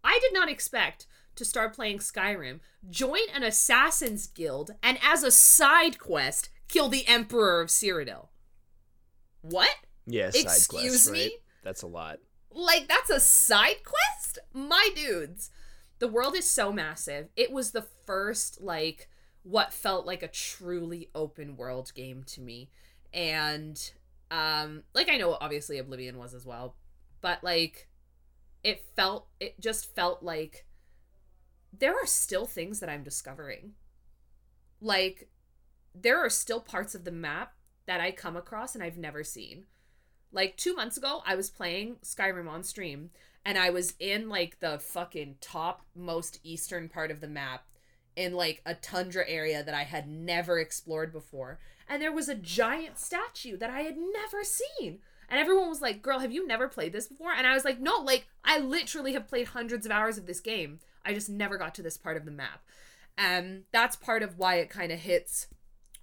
Speaker 1: I did not expect to start playing Skyrim, join an assassin's guild, and as a side quest, kill the Emperor of Cyrodiil. What?
Speaker 2: Yeah, side
Speaker 1: Excuse
Speaker 2: quest,
Speaker 1: me?
Speaker 2: right? That's a lot.
Speaker 1: Like, that's a side quest? My dudes. The world is so massive. It was the first, like, what felt like a truly open world game to me. And, um, like, I know obviously Oblivion was as well, but, like, it felt, it just felt like there are still things that I'm discovering. Like, there are still parts of the map that I come across and I've never seen. Like two months ago, I was playing Skyrim on stream, and I was in like the fucking top most eastern part of the map, in like a tundra area that I had never explored before, and there was a giant statue that I had never seen. And everyone was like, "Girl, have you never played this before?" And I was like, "No, like I literally have played hundreds of hours of this game. I just never got to this part of the map." And that's part of why it kind of hits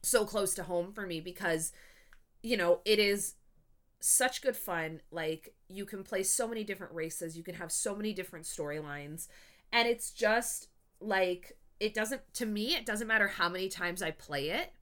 Speaker 1: so close to home for me because you know, it is such good fun. Like you can play so many different races, you can have so many different storylines, and it's just like it doesn't to me it doesn't matter how many times I play it.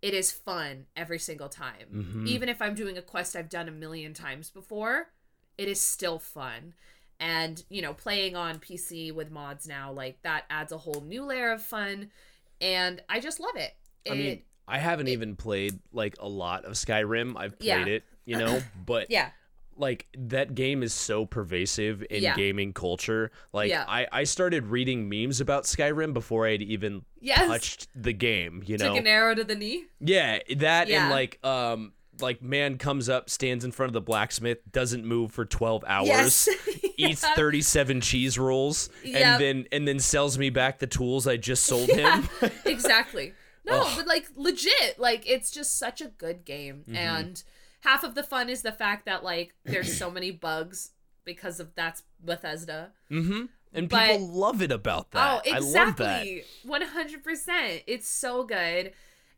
Speaker 1: It is fun every single time.
Speaker 2: Mhm.
Speaker 1: Even if I'm doing a quest I've done a million times before, it is still fun. And, you know, playing on PC with mods now, like that adds a whole new layer of fun. And I just love it.
Speaker 2: I mean, I haven't even played like a lot of Skyrim. I've
Speaker 1: Yeah.
Speaker 2: played it, you know, [LAUGHS] but
Speaker 1: yeah.
Speaker 2: Like that game is so pervasive in
Speaker 1: Yeah.
Speaker 2: gaming culture. Like
Speaker 1: Yeah.
Speaker 2: I, I started reading memes about Skyrim before I'd even
Speaker 1: Yes.
Speaker 2: touched the game, you know.
Speaker 1: Took an arrow to the knee.
Speaker 2: Yeah, that
Speaker 1: Yeah.
Speaker 2: and like um like man comes up, stands in front of the blacksmith, doesn't move for 12 hours. [LAUGHS]
Speaker 1: Yes.
Speaker 2: Eats
Speaker 1: Yeah.
Speaker 2: 37 cheese rolls
Speaker 1: Yep.
Speaker 2: and then and then sells me back the tools I just [LAUGHS] sold him.
Speaker 1: exactly. [LAUGHS] No,
Speaker 2: Ugh.
Speaker 1: but like legit, like it's just such a good game.
Speaker 2: Mm-hmm.
Speaker 1: And half of the fun is the fact that like there's so many bugs because of that's Bethesda.
Speaker 2: mhm. And
Speaker 1: But-
Speaker 2: people love it about that.
Speaker 1: oh,
Speaker 2: I love that.
Speaker 1: exactly. One hundred percent. It's so good.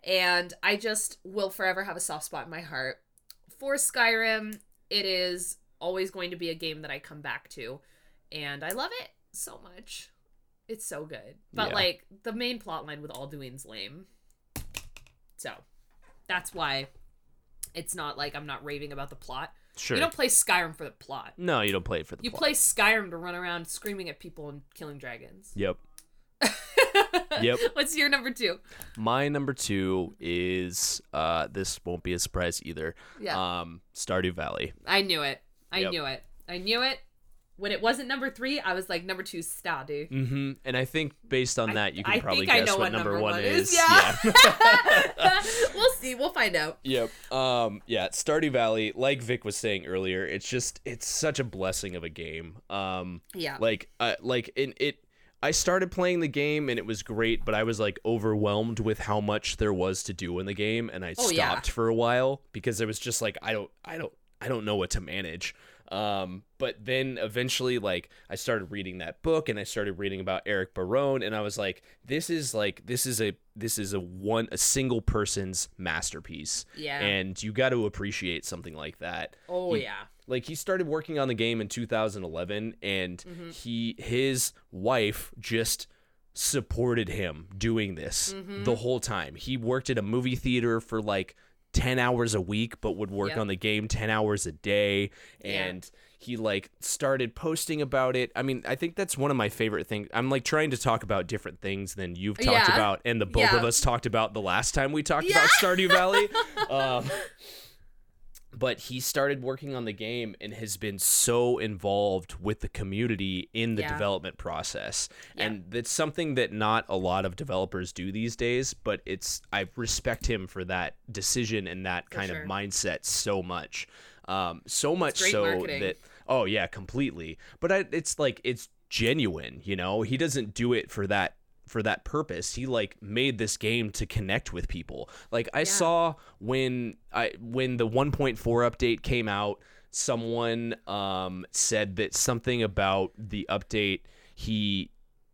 Speaker 1: And I just will forever have a soft spot in my heart. For Skyrim, it is always going to be a game that I come back to. And I love it so much. It's so good. But
Speaker 2: Yeah.
Speaker 1: like the main plot line with Alduin's lame. So that's why it's not like I'm not raving about the plot.
Speaker 2: Sure.
Speaker 1: You don't play Skyrim for the plot.
Speaker 2: no, you don't play it for the
Speaker 1: You
Speaker 2: plot.
Speaker 1: play Skyrim to run around screaming at people and killing dragons.
Speaker 2: Yep. [LAUGHS] Yep.
Speaker 1: What's your number two?
Speaker 2: My number 2 is uh this won't be a surprise either.
Speaker 1: Yeah.
Speaker 2: Um Stardew Valley.
Speaker 1: I knew it. I
Speaker 2: Yep.
Speaker 1: knew it. I knew it. When it wasn't number three, I was like number two, Stardew.
Speaker 2: Mhm. And I think based on that you can
Speaker 1: I
Speaker 2: probably guess what
Speaker 1: what
Speaker 2: number,
Speaker 1: number
Speaker 2: 1
Speaker 1: one
Speaker 2: is.
Speaker 1: is, yeah. [LAUGHS] [LAUGHS] we'll see. We'll find out.
Speaker 2: Yep. Um yeah, Stardew Valley, like Vic was saying earlier, it's just it's such a blessing of a game. Um
Speaker 1: Yeah.
Speaker 2: like uh, like in it I started playing the game and it was great, but I was like overwhelmed with how much there was to do in the game and I
Speaker 1: Oh,
Speaker 2: stopped
Speaker 1: yeah.
Speaker 2: for a while because it was just like I don't I don't I don't know what to manage. Um, but then eventually, like, I started reading that book and I started reading about Eric Barone, and I was like, this is like, this is a, this is a one, a single person's masterpiece.
Speaker 1: Yeah.
Speaker 2: And you got to appreciate something like that.
Speaker 1: oh
Speaker 2: he-
Speaker 1: yeah.
Speaker 2: Like, he started working on the game in 2011, and he, his wife just supported him doing this the whole time. He worked at a movie theater for like 10 hours a week but would work
Speaker 1: Yep.
Speaker 2: on the game 10 hours a day
Speaker 1: Yeah.
Speaker 2: and he like started posting about it. I mean, I think that's one of my favorite things. I'm like trying to talk about different things than you've talked
Speaker 1: Yeah.
Speaker 2: about and the both
Speaker 1: Yeah.
Speaker 2: of us talked about the last time we talked
Speaker 1: Yeah.
Speaker 2: about Stardew Valley. [LAUGHS] um, but he started working on the game and has been so involved with the community in the
Speaker 1: Yeah.
Speaker 2: development process
Speaker 1: Yeah.
Speaker 2: and that's something that not a lot of developers do these days but it's i respect him for that decision and that kind
Speaker 1: sure.
Speaker 2: of mindset so much um, so much so
Speaker 1: marketing.
Speaker 2: that oh yeah completely but I, it's like it's genuine you know he doesn't do it for that for that purpose. He like made this game to connect with people. Like i saw when i when the 1.4 update came out someone um said that something about the update he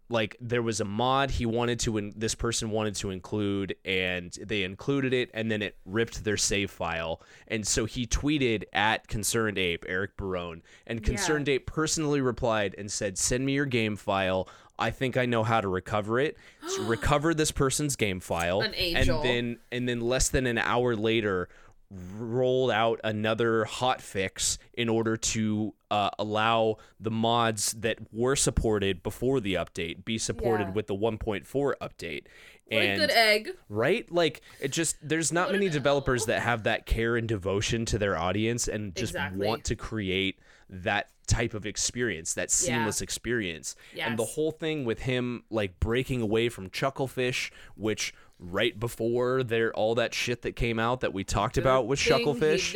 Speaker 2: like there was a mod he wanted to in- this person wanted to include and they included it and then it ripped their save file. And so he tweeted at ConcernedApe eric barone and ConcernedApe personally replied and said send me your game file i think i know how to recover it so [GASPS] recover this person's game file
Speaker 1: An
Speaker 2: and then and then less than an hour later rolled out another hot fix in order to uh, allow the mods that were supported before the update be supported
Speaker 1: Yeah.
Speaker 2: with the 1.4 update
Speaker 1: What a good egg.
Speaker 2: right like it just there's not
Speaker 1: What
Speaker 2: many developers
Speaker 1: L.
Speaker 2: that have that care and devotion to their audience and just
Speaker 1: Exactly.
Speaker 2: want to create that type of experience that seamless experience and the whole thing with him like breaking away from chucklefish which right before there all that shit that came out that we talked about with chucklefish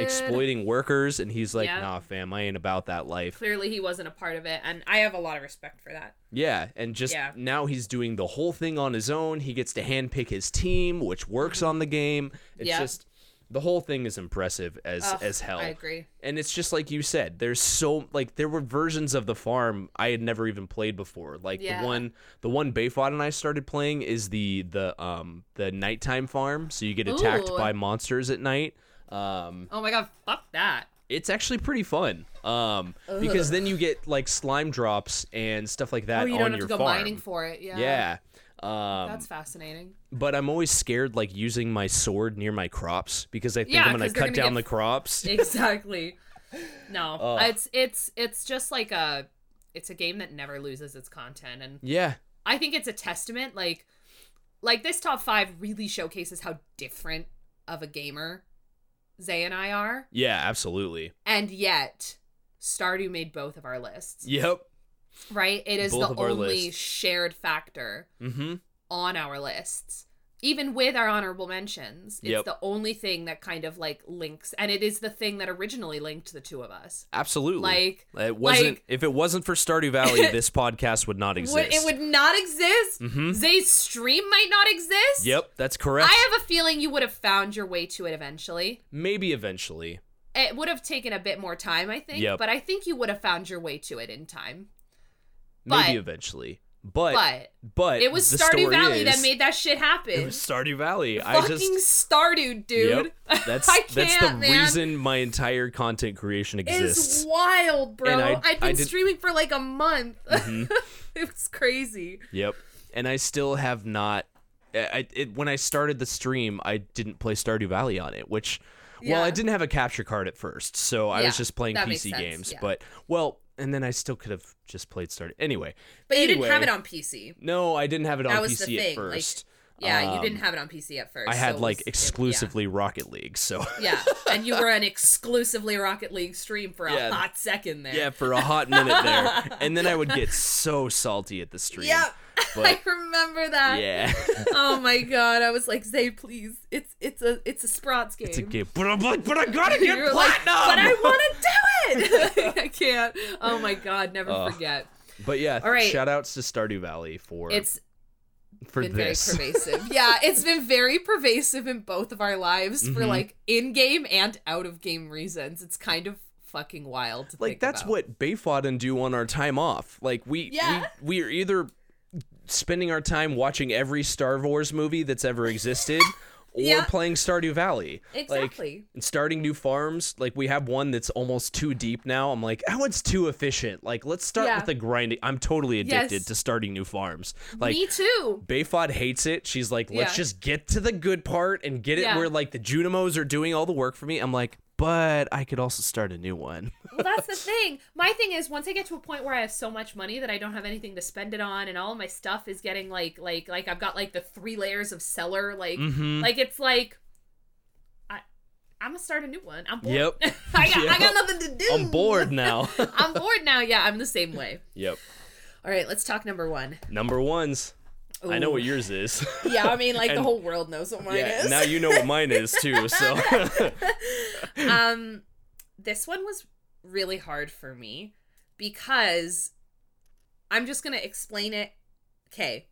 Speaker 2: exploiting workers and he's like
Speaker 1: Yeah.
Speaker 2: nah fam i ain't about that life
Speaker 1: Clearly, he wasn't a part of it, and I have a lot of respect for that.
Speaker 2: yeah and just
Speaker 1: Yeah.
Speaker 2: now he's doing the whole thing on his own he gets to handpick his team which works on the game it's
Speaker 1: Yeah.
Speaker 2: just the whole thing is impressive as
Speaker 1: Ugh,
Speaker 2: as hell
Speaker 1: I agree.
Speaker 2: and it's just like you said there's so like there were versions of the farm i had never even played before like
Speaker 1: Yeah.
Speaker 2: the one the one bayfod and i started playing is the the um the nighttime farm so you get attacked
Speaker 1: Ooh.
Speaker 2: by monsters at night um
Speaker 1: Oh my god, fuck that.
Speaker 2: it's actually pretty fun um because then you get like slime drops and stuff like that
Speaker 1: Oh, you
Speaker 2: on
Speaker 1: don't have to go
Speaker 2: farm
Speaker 1: mining for it. Yeah.
Speaker 2: yeah um
Speaker 1: That's fascinating.
Speaker 2: but i'm always scared like using my sword near my crops because i think
Speaker 1: Yeah,
Speaker 2: i'm gonna cut
Speaker 1: gonna
Speaker 2: down
Speaker 1: get
Speaker 2: the crops [LAUGHS]
Speaker 1: Exactly. No,
Speaker 2: Ugh.
Speaker 1: it's it's it's just like a it's a game that never loses its content, and
Speaker 2: yeah
Speaker 1: I think it's a testament. Like like this top five really showcases how different of a gamer Zay and I are,
Speaker 2: yeah absolutely
Speaker 1: and yet Stardew made both of our lists.
Speaker 2: yep
Speaker 1: Right? It is
Speaker 2: Both
Speaker 1: the only shared factor
Speaker 2: mm-hmm
Speaker 1: on our lists. Even with our honorable mentions, it's
Speaker 2: Yep.
Speaker 1: the only thing that kind of like links, and it is the thing that originally linked the two of us.
Speaker 2: Absolutely.
Speaker 1: Like,
Speaker 2: it wasn't
Speaker 1: like-
Speaker 2: if it wasn't for Stardew Valley, [LAUGHS] this podcast would not exist.
Speaker 1: it would not exist.
Speaker 2: Mhm.
Speaker 1: Zay's stream might not exist.
Speaker 2: Yep, that's correct.
Speaker 1: I have a feeling you would have found your way to it eventually.
Speaker 2: Maybe eventually.
Speaker 1: It would have taken a bit more time, I think,
Speaker 2: Yep.
Speaker 1: but I think you would have found your way to it in time.
Speaker 2: Maybe
Speaker 1: But-
Speaker 2: eventually. But
Speaker 1: But
Speaker 2: but
Speaker 1: it was Stardew Valley that made that shit happen.
Speaker 2: it was Stardew Valley. I
Speaker 1: Fucking
Speaker 2: just
Speaker 1: Stardew, dude.
Speaker 2: Yep, [LAUGHS] that's
Speaker 1: I
Speaker 2: that's the
Speaker 1: man.
Speaker 2: reason my entire content creation exists.
Speaker 1: It's wild, bro.
Speaker 2: And I-
Speaker 1: I've been
Speaker 2: did-
Speaker 1: streaming for like a month. [LAUGHS]
Speaker 2: Mhm.
Speaker 1: it was crazy.
Speaker 2: Yep. And I still have not. I, it, when I started the stream, I didn't play Stardew Valley on it, which, well, I didn't have a capture card at first, so I
Speaker 1: Yeah,
Speaker 2: was just playing PC games.
Speaker 1: yeah.
Speaker 2: But well, and then I still could have just played Stardew. Anyway,
Speaker 1: But you didn't have it on PC.
Speaker 2: no, I didn't have it on PC at first.
Speaker 1: Yeah, you
Speaker 2: Um,
Speaker 1: didn't have it on PC at first.
Speaker 2: I had
Speaker 1: so
Speaker 2: like
Speaker 1: was- it-
Speaker 2: exclusively Rocket League, so
Speaker 1: yeah. yeah, [LAUGHS] and you were an exclusively Rocket League stream for a
Speaker 2: Yeah.
Speaker 1: hot second there.
Speaker 2: yeah, for a hot minute there, [LAUGHS] and then I would get so salty at the stream.
Speaker 1: Yep. [LAUGHS]
Speaker 2: But-
Speaker 1: I remember that.
Speaker 2: Yeah,
Speaker 1: oh my god, I was like, Zay, please. It's it's a it's a Sprots game.
Speaker 2: it's a game, but, I'm like, but I gotta get
Speaker 1: You were like,
Speaker 2: platinum.
Speaker 1: but I want to do it. I can't. Oh my god, never
Speaker 2: Ugh.
Speaker 1: forget.
Speaker 2: But yeah,
Speaker 1: All right.
Speaker 2: shout outs to Stardew Valley for
Speaker 1: It's
Speaker 2: for
Speaker 1: been
Speaker 2: this.
Speaker 1: very pervasive. yeah, it's been very pervasive in both of our lives for
Speaker 2: Mhm.
Speaker 1: like in-game and out-of-game reasons. It's kind of fucking wild to
Speaker 2: like that's
Speaker 1: about.
Speaker 2: what Bayfodden do on our time off. Like we
Speaker 1: Yeah.
Speaker 2: we we are either spending our time watching every Star Wars movie that's ever existed [LAUGHS] or
Speaker 1: Yeah.
Speaker 2: playing Stardew Valley.
Speaker 1: Exactly.
Speaker 2: Like and starting new farms, like we have one that's almost too deep now. I'm like, oh, it's too efficient. Like let's start
Speaker 1: Yeah.
Speaker 2: with the grinding. I'm totally addicted
Speaker 1: Yes.
Speaker 2: to starting new farms. Like
Speaker 1: Me too.
Speaker 2: Bayfod hates it. She's like, let's
Speaker 1: Yeah.
Speaker 2: just get to the good part and get it where like the Junimos are doing all the work for me. I'm like, but I could also start a new one. [LAUGHS]
Speaker 1: Well, that's the thing. My thing is, once I get to a point where I have so much money that I don't have anything to spend it on, and all of my stuff is getting like, like, like I've got like the three layers of cellar like,
Speaker 2: Mhm.
Speaker 1: like it's like, I, I'm gonna start a new one. I'm bored.
Speaker 2: Yep. [LAUGHS]
Speaker 1: I got, I got [LAUGHS] nothing to do.
Speaker 2: I'm bored now.
Speaker 1: I'm bored now. Yeah, I'm the same way.
Speaker 2: yep.
Speaker 1: All right, let's talk number one.
Speaker 2: Number ones. I know what yours is. [LAUGHS]
Speaker 1: Yeah, I mean, like the whole world knows what mine
Speaker 2: yeah,
Speaker 1: is.
Speaker 2: now you know what mine is too. [LAUGHS] So [LAUGHS]
Speaker 1: um, this one was really hard for me because I'm just gonna explain it. Okay,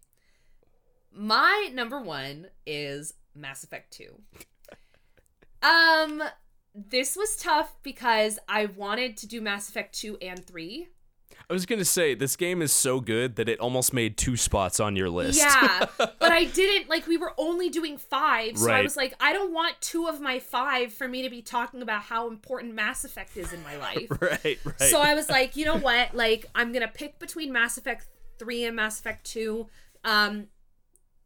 Speaker 1: my number one is Mass Effect Two. Um, this was tough because I wanted to do Mass Effect Two and Three.
Speaker 2: I was gonna say this game is so good that it almost made two spots on your list.
Speaker 1: Yeah, [LAUGHS] but I didn't like. We were only doing five, so I was like, I don't want two of my five for me to be talking about how important Mass Effect is in my [LAUGHS] life.
Speaker 2: right, right.
Speaker 1: So I was like, you know what? Like, I'm gonna pick between Mass Effect three and Mass Effect two. Um,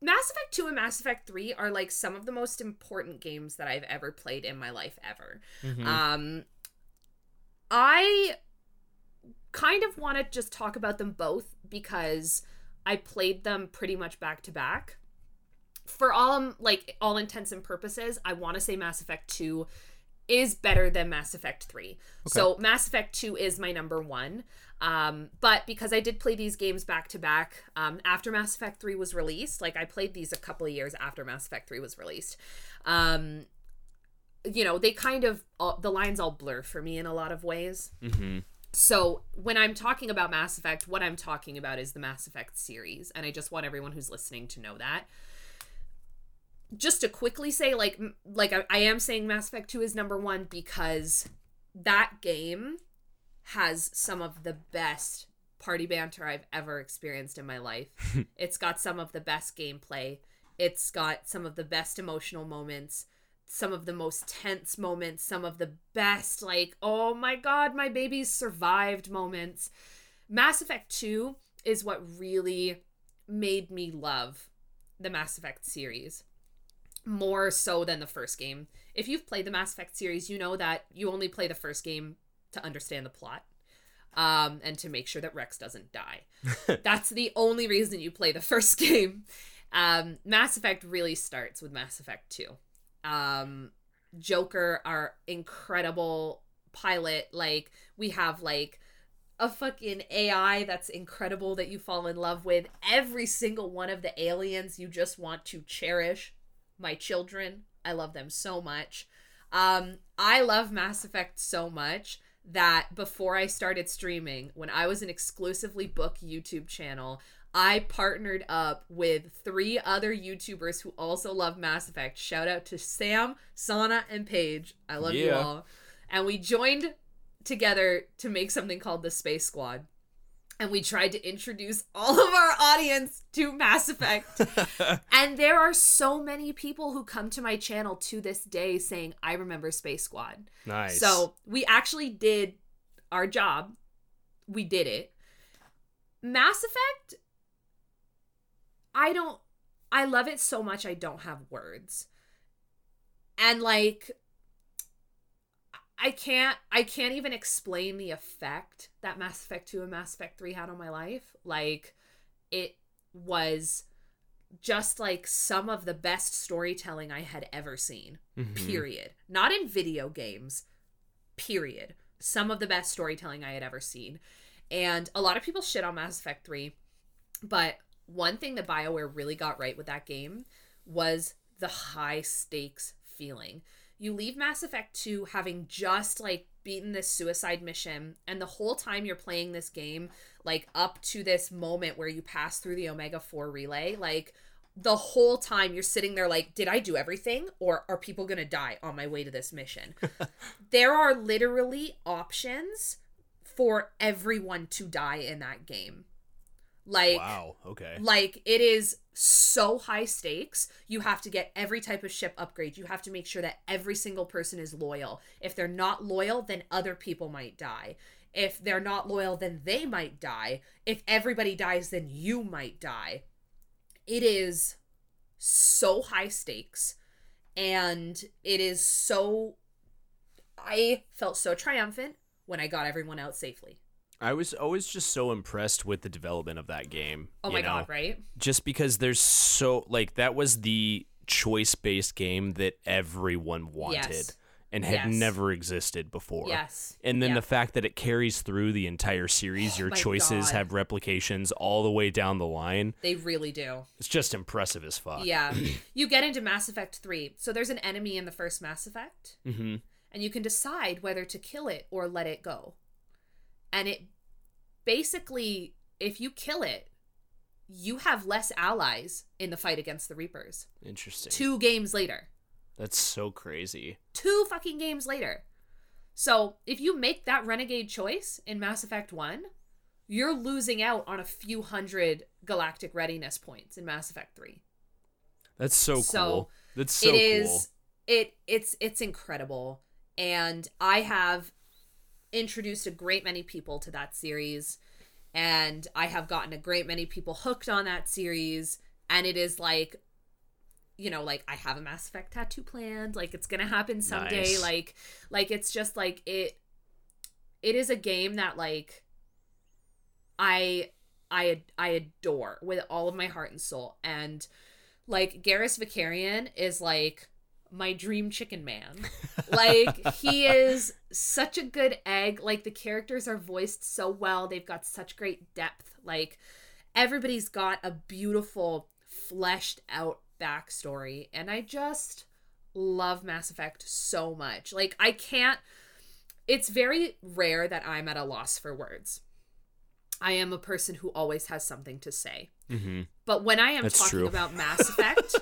Speaker 1: Mass Effect 2 and Mass Effect 3 are like some of the most important games that I've ever played in my life ever.
Speaker 2: Mhm.
Speaker 1: Um I kind of want to just talk about them both because I played them pretty much back to back. For all um, like all intents and purposes, I want to say Mass Effect 2 is better than Mass Effect 3. So Mass Effect 2 is my number 1. Um, but because I did play these games back to back, um, after Mass Effect 3 was released, like I played these a couple of years after Mass Effect 3 was released. Um, you know, they kind of all, the lines all blur for me in a lot of ways.
Speaker 2: Mhm.
Speaker 1: So when I'm talking about Mass Effect, what I'm talking about is the Mass Effect series, and I just want everyone who's listening to know that. Just to quickly say, like, like I, I am saying Mass Effect Two is number one because that game has some of the best party banter I've ever experienced in my life. [LAUGHS] it's got some of the best gameplay. It's got some of the best emotional moments some of the most tense moments, some of the best, like, oh my god, my baby's survived moments. Mass Effect 2 is what really made me love the Mass Effect series more so than the first game. If you've played the Mass Effect series, you know that you only play the first game to understand the plot um, and to make sure that Wrex doesn't die. [LAUGHS] That's the only reason you play the first [LAUGHS] game. Um, Mass Effect really starts with Mass Effect 2 um joker our incredible pilot like we have like a fucking ai that's incredible that you fall in love with. Every single one of the aliens you just want to cherish. My children i love them so much. Um i love mass effect so much that before i started streaming when i was an exclusively book youtube channel I partnered up with three other YouTubers who also love Mass Effect. Shout out to Sam, Sana, and Paige. I love you all. And we joined together to make something called the Space Squad. And we tried to introduce all of our audience to Mass Effect. [LAUGHS] and there are so many people who come to my channel to this day saying, I remember Space Squad.
Speaker 2: nice.
Speaker 1: So we actually did our job. We did it. Mass Effect, I don't, I love it so much I don't have words. And like, I can't, I can't even explain the effect that Mass Effect 2 and Mass Effect 3 had on my life. Like, it was just like some of the best storytelling I had ever seen
Speaker 2: Mhm.
Speaker 1: period. Not in video games, period. Some of the best storytelling I had ever seen. And a lot of people shit on Mass Effect 3, but one thing that BioWare really got right with that game was the high stakes feeling. You leave Mass Effect 2 having just like beaten this suicide mission, and the whole time you're playing this game, like up to this moment where you pass through the Omega 4 relay, like the whole time you're sitting there like did i do everything or are people going to die on my way to this mission [LAUGHS] there are literally options for everyone to die in that game like
Speaker 2: wow. Okay.
Speaker 1: like it is so high stakes. You have to get every type of ship upgrade. You have to make sure that every single person is loyal. If they're not loyal, then other people might die. If they're not loyal, then they might die. If everybody dies, then you might die. It is so high stakes and it is so I felt so triumphant when I got everyone out safely.
Speaker 2: I was always just so impressed with the development of that game.
Speaker 1: Oh my
Speaker 2: know?
Speaker 1: god, right?
Speaker 2: Just because there's so like that was the choice-based game that everyone wanted
Speaker 1: Yes.
Speaker 2: and had
Speaker 1: Yes.
Speaker 2: never existed before.
Speaker 1: Yes.
Speaker 2: And then
Speaker 1: Yeah.
Speaker 2: the fact that it carries through the entire series, [GASPS] your choices
Speaker 1: God.
Speaker 2: have replications all the way down the line.
Speaker 1: They really do.
Speaker 2: It's just impressive as fuck.
Speaker 1: Yeah. [CLEARS THROAT] you get into Mass Effect 3. So there's an enemy in the first Mass Effect,
Speaker 2: Mm-hmm.
Speaker 1: and you can decide whether to kill it or let it go. And it basically, if you kill it, you have less allies in the fight against the Reapers.
Speaker 2: Interesting.
Speaker 1: Two games later.
Speaker 2: That's so crazy.
Speaker 1: Two fucking games later. So if you make that renegade choice in Mass Effect 1, you're losing out on a few hundred galactic readiness points in Mass Effect 3.
Speaker 2: That's so, cool So. That's so
Speaker 1: it is
Speaker 2: cool.
Speaker 1: it it's it's incredible and i have introduced a great many people to that series and i have gotten a great many people hooked on that series and it is like you know like i have a mass effect tattoo planned like it's gonna happen someday
Speaker 2: Nice.
Speaker 1: like like it's just like it it is a game that like i i i adore with all of my heart and soul and like Garrus Vakarian is like my dream chicken man. like he [LAUGHS] is such a good egg. Like the characters are voiced so well. They've got such great depth. Like everybody's got a beautiful fleshed out backstory and I just love Mass Effect so much. Like I can't it's very rare that I'm at a loss for words. I am a person who always has something to say.
Speaker 2: hmm
Speaker 1: But when I am
Speaker 2: That's
Speaker 1: talking
Speaker 2: true.
Speaker 1: about Mass Effect,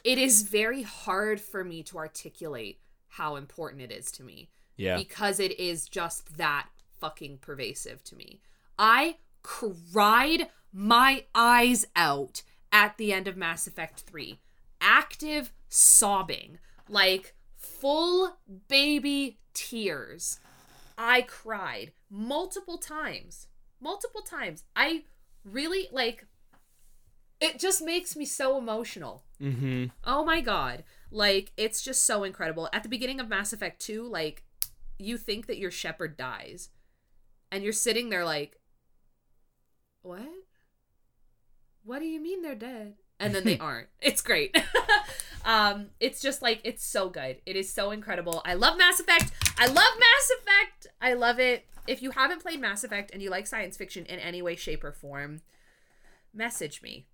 Speaker 1: [LAUGHS] it is very hard for me to articulate how important it is to me
Speaker 2: Yeah.
Speaker 1: because it is just that fucking pervasive to me. I cried my eyes out at the end of Mass Effect 3. Active sobbing, like full baby tears. I cried multiple times. Multiple times. I really like it just makes me so emotional.
Speaker 2: hmm
Speaker 1: Oh my god. Like it's just so incredible. At the beginning of Mass Effect 2, like you think that your Shepard dies. And you're sitting there like what? What do you mean they're dead? And then they [LAUGHS] aren't. It's great. [LAUGHS] um it's just like it's so good. It is so incredible. I love Mass Effect. I love Mass Effect. I love it. If you haven't played Mass Effect and you like science fiction in any way shape or form, message me.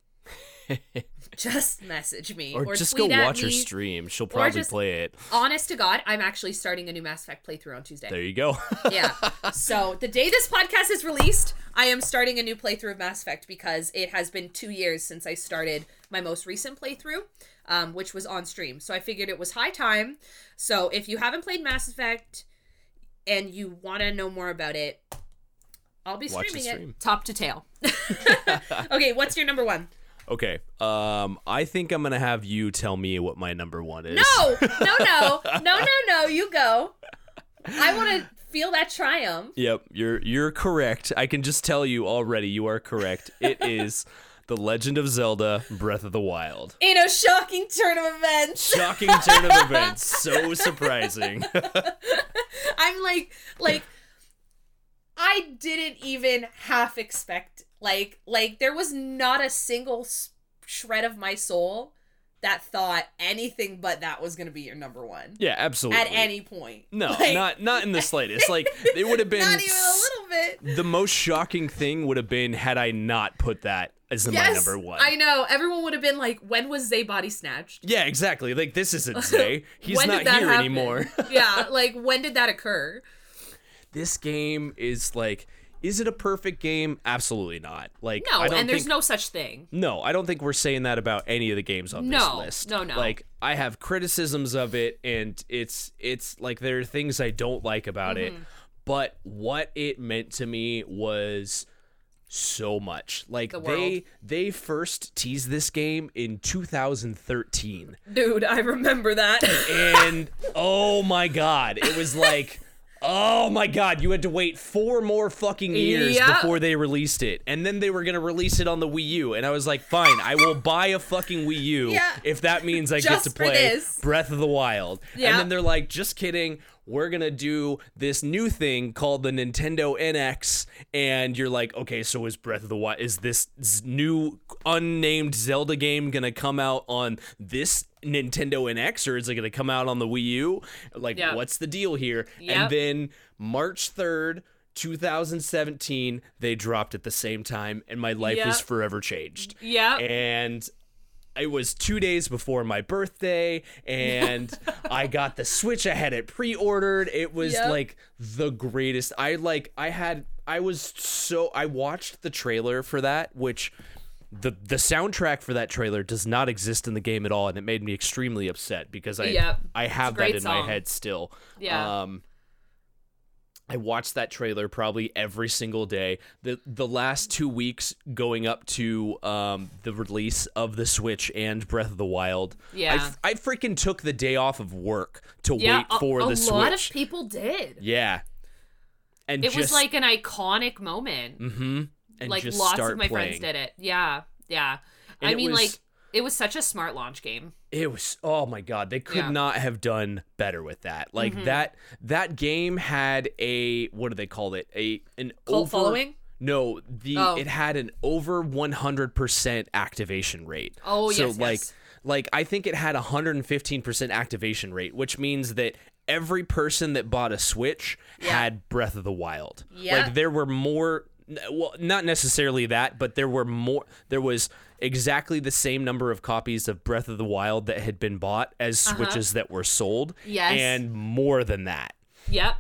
Speaker 1: [LAUGHS] just message me
Speaker 2: or, just go watch her stream. She'll probably
Speaker 1: just-
Speaker 2: play it.
Speaker 1: Honest to God, I'm actually starting a new Mass Effect playthrough on Tuesday.
Speaker 2: There you go. [LAUGHS]
Speaker 1: yeah. So the day this podcast is released, I am starting a new playthrough of Mass Effect because it has been two years since I started my most recent playthrough, um, which was on stream. So I figured it was high time. So if you haven't played Mass Effect and you want to know more about it, I'll be streaming
Speaker 2: stream.
Speaker 1: it top to tail. [LAUGHS] okay, what's your number one?
Speaker 2: Okay. Um, I think I'm gonna have you tell me what my number one is.
Speaker 1: No, [LAUGHS] no, no, no, no, no. You go. I want to feel that triumph.
Speaker 2: Yep, you're you're correct. I can just tell you already. You are correct. It [LAUGHS] is The Legend of Zelda: Breath of the Wild.
Speaker 1: In a shocking turn of events.
Speaker 2: Shocking turn of events. [LAUGHS] So surprising.
Speaker 1: I'm like, like, I didn't even half expect, like, like there was not a single shred of my soul that thought anything but that was gonna be your number one
Speaker 2: yeah, absolutely.
Speaker 1: at any point.
Speaker 2: no, [LAUGHS]
Speaker 1: Like,
Speaker 2: not not in the slightest. Like it would have [LAUGHS] been
Speaker 1: not even a little bit.
Speaker 2: the most shocking thing would have been had I not put that as my number one.
Speaker 1: I know. Everyone would have been like, "When was Zay body snatched?
Speaker 2: yeah, exactly. Like this isn't Zay. [LAUGHS] He's not here
Speaker 1: happen?
Speaker 2: anymore.
Speaker 1: yeah, like when did that occur?
Speaker 2: this game is like is it a perfect game? Absolutely not. Like
Speaker 1: No,
Speaker 2: I don't
Speaker 1: and there's
Speaker 2: think,
Speaker 1: no such thing.
Speaker 2: No, I don't think we're saying that about any of the games on this
Speaker 1: No,
Speaker 2: list.
Speaker 1: no, no.
Speaker 2: Like I have criticisms of it and it's it's like there are things I don't like about
Speaker 1: Mm-hmm.
Speaker 2: it, but what it meant to me was so much. Like
Speaker 1: The
Speaker 2: they
Speaker 1: world.
Speaker 2: they first teased this game in 2013
Speaker 1: Dude, I remember that.
Speaker 2: and oh my god, it was like Oh my god, you had to wait four more fucking years
Speaker 1: Yeah.
Speaker 2: before they released it. And then they were going to release it on the Wii U. And I was like, fine, I will buy a fucking Wii U [LAUGHS]
Speaker 1: Yeah.
Speaker 2: if that means I get to play
Speaker 1: this.
Speaker 2: Breath of the Wild.
Speaker 1: Yeah.
Speaker 2: And then they're like, just kidding. We're going to do this new thing called the Nintendo NX. And you're like, okay, so is Breath of the Wild, is this new unnamed Zelda game going to come out on this Nintendo NX or is it going to come out on the Wii U? Like,
Speaker 1: Yeah.
Speaker 2: what's the deal here?
Speaker 1: Yep.
Speaker 2: And then March 3rd, 2017, they dropped at the same time, and my life was forever changed.
Speaker 1: yeah.
Speaker 2: And it was two days before my birthday, and [LAUGHS] I got the Switch. I had it pre-ordered. It was
Speaker 1: Yep.
Speaker 2: like the greatest. I like. I had. I was so. I watched the trailer for that, which the the soundtrack for that trailer does not exist in the game at all, and it made me extremely upset because I
Speaker 1: Yep.
Speaker 2: I have that in
Speaker 1: song.
Speaker 2: my head still.
Speaker 1: Yeah.
Speaker 2: Um, I watched that trailer probably every single day. The the last two weeks going up to um, the release of the Switch and Breath of the Wild.
Speaker 1: Yeah.
Speaker 2: I, I freaking took the day off of work to
Speaker 1: Yeah,
Speaker 2: wait for
Speaker 1: a
Speaker 2: the Switch.
Speaker 1: A lot of people did.
Speaker 2: yeah. And
Speaker 1: It
Speaker 2: just,
Speaker 1: was like an iconic moment.
Speaker 2: mm-hmm, and
Speaker 1: like lots of my
Speaker 2: playing.
Speaker 1: friends did it. Yeah, yeah.
Speaker 2: And
Speaker 1: I mean,
Speaker 2: was-
Speaker 1: like it was such a smart launch game.
Speaker 2: It was oh my god, they could
Speaker 1: Yeah. Mm-hmm.
Speaker 2: not have done better with that. Like that that game had a what do they call it? A an
Speaker 1: Cult
Speaker 2: over,
Speaker 1: following?
Speaker 2: No, the
Speaker 1: Oh.
Speaker 2: it had an over 100% activation rate.
Speaker 1: Oh,
Speaker 2: so
Speaker 1: yes,
Speaker 2: like
Speaker 1: yes.
Speaker 2: like I think it had a 115% activation rate, which means that every person that bought a Switch
Speaker 1: Yeah.
Speaker 2: had Breath of the Wild.
Speaker 1: Yeah.
Speaker 2: Like there were more well, not necessarily that, but there were more there was exactly the same number of copies of Breath of the Wild that had been bought as Switches that were sold.
Speaker 1: Uh-huh. Yes.
Speaker 2: And more than that
Speaker 1: Yep.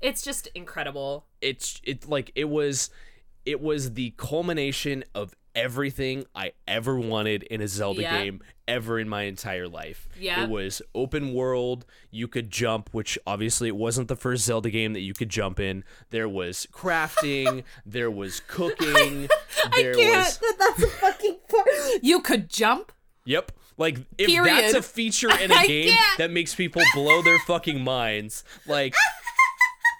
Speaker 1: It's just incredible.
Speaker 2: it's it like it was it was the culmination of everything I ever wanted in a Zelda
Speaker 1: Yeah.
Speaker 2: game ever in my entire life.
Speaker 1: Yeah.
Speaker 2: It was open world, you could jump, which obviously it wasn't the first Zelda game that you could jump in. There was crafting, [LAUGHS] there was cooking, [LAUGHS] there was
Speaker 1: That, [LAUGHS] that's a fucking part. You could jump.
Speaker 2: Yep. Like if
Speaker 1: Period.
Speaker 2: that's a feature in a game that makes people blow their fucking minds, like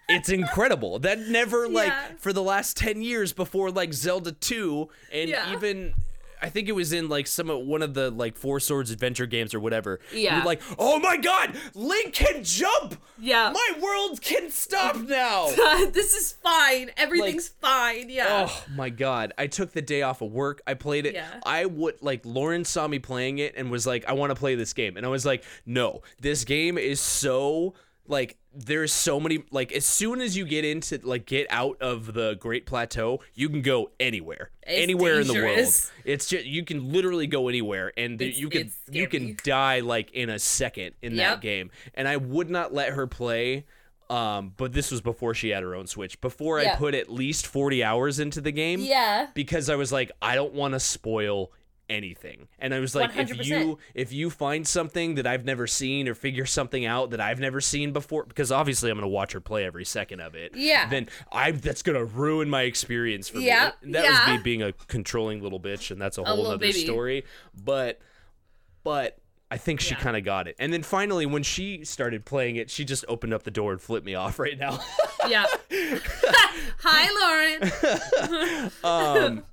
Speaker 2: it's incredible. That never like
Speaker 1: Yeah.
Speaker 2: for the last 10 years before like Zelda 2 and
Speaker 1: Yeah.
Speaker 2: even I think it was in like some of one of the like Four Swords adventure games or whatever.
Speaker 1: Yeah.
Speaker 2: You're like, "Oh my god, Link can jump!
Speaker 1: Yeah.
Speaker 2: My world can stop now." [LAUGHS]
Speaker 1: this is fine. Everything's fine. Yeah.
Speaker 2: Oh my god! I took the day off of work. I played it.
Speaker 1: Yeah.
Speaker 2: I would like Lauren saw me playing it and was like, "I want to play this game," and I was like, "No, this game is so like there's so many like as soon as you get into like get out of the Great Plateau, you can go anywhere,
Speaker 1: It's
Speaker 2: anywhere in the world. It's just you can literally go anywhere, and th-
Speaker 1: It's-
Speaker 2: you can you can die like in a second in that game. And I would not let her play. Um, but this was before she had her own Switch. Before I put at least 40 hours into the game
Speaker 1: yeah.
Speaker 2: because I was like, I don't want to spoil anything. And I was like, if
Speaker 1: 100%.
Speaker 2: you if you find something that I've never seen or figure something out that I've never seen before, because obviously I'm gonna watch her play every second of it.
Speaker 1: Yeah.
Speaker 2: Then I that's gonna ruin my experience for
Speaker 1: Yeah,
Speaker 2: me. That
Speaker 1: yeah.
Speaker 2: was me being a controlling little bitch, and that's a whole
Speaker 1: little
Speaker 2: other
Speaker 1: baby.
Speaker 2: story. But but I think she
Speaker 1: Yeah.
Speaker 2: kind of got it. And then finally, when she started playing it, she just opened up the door and flipped me off right now.
Speaker 1: Yeah. [LAUGHS] [LAUGHS] Hi, Lauren. [LAUGHS]
Speaker 2: um,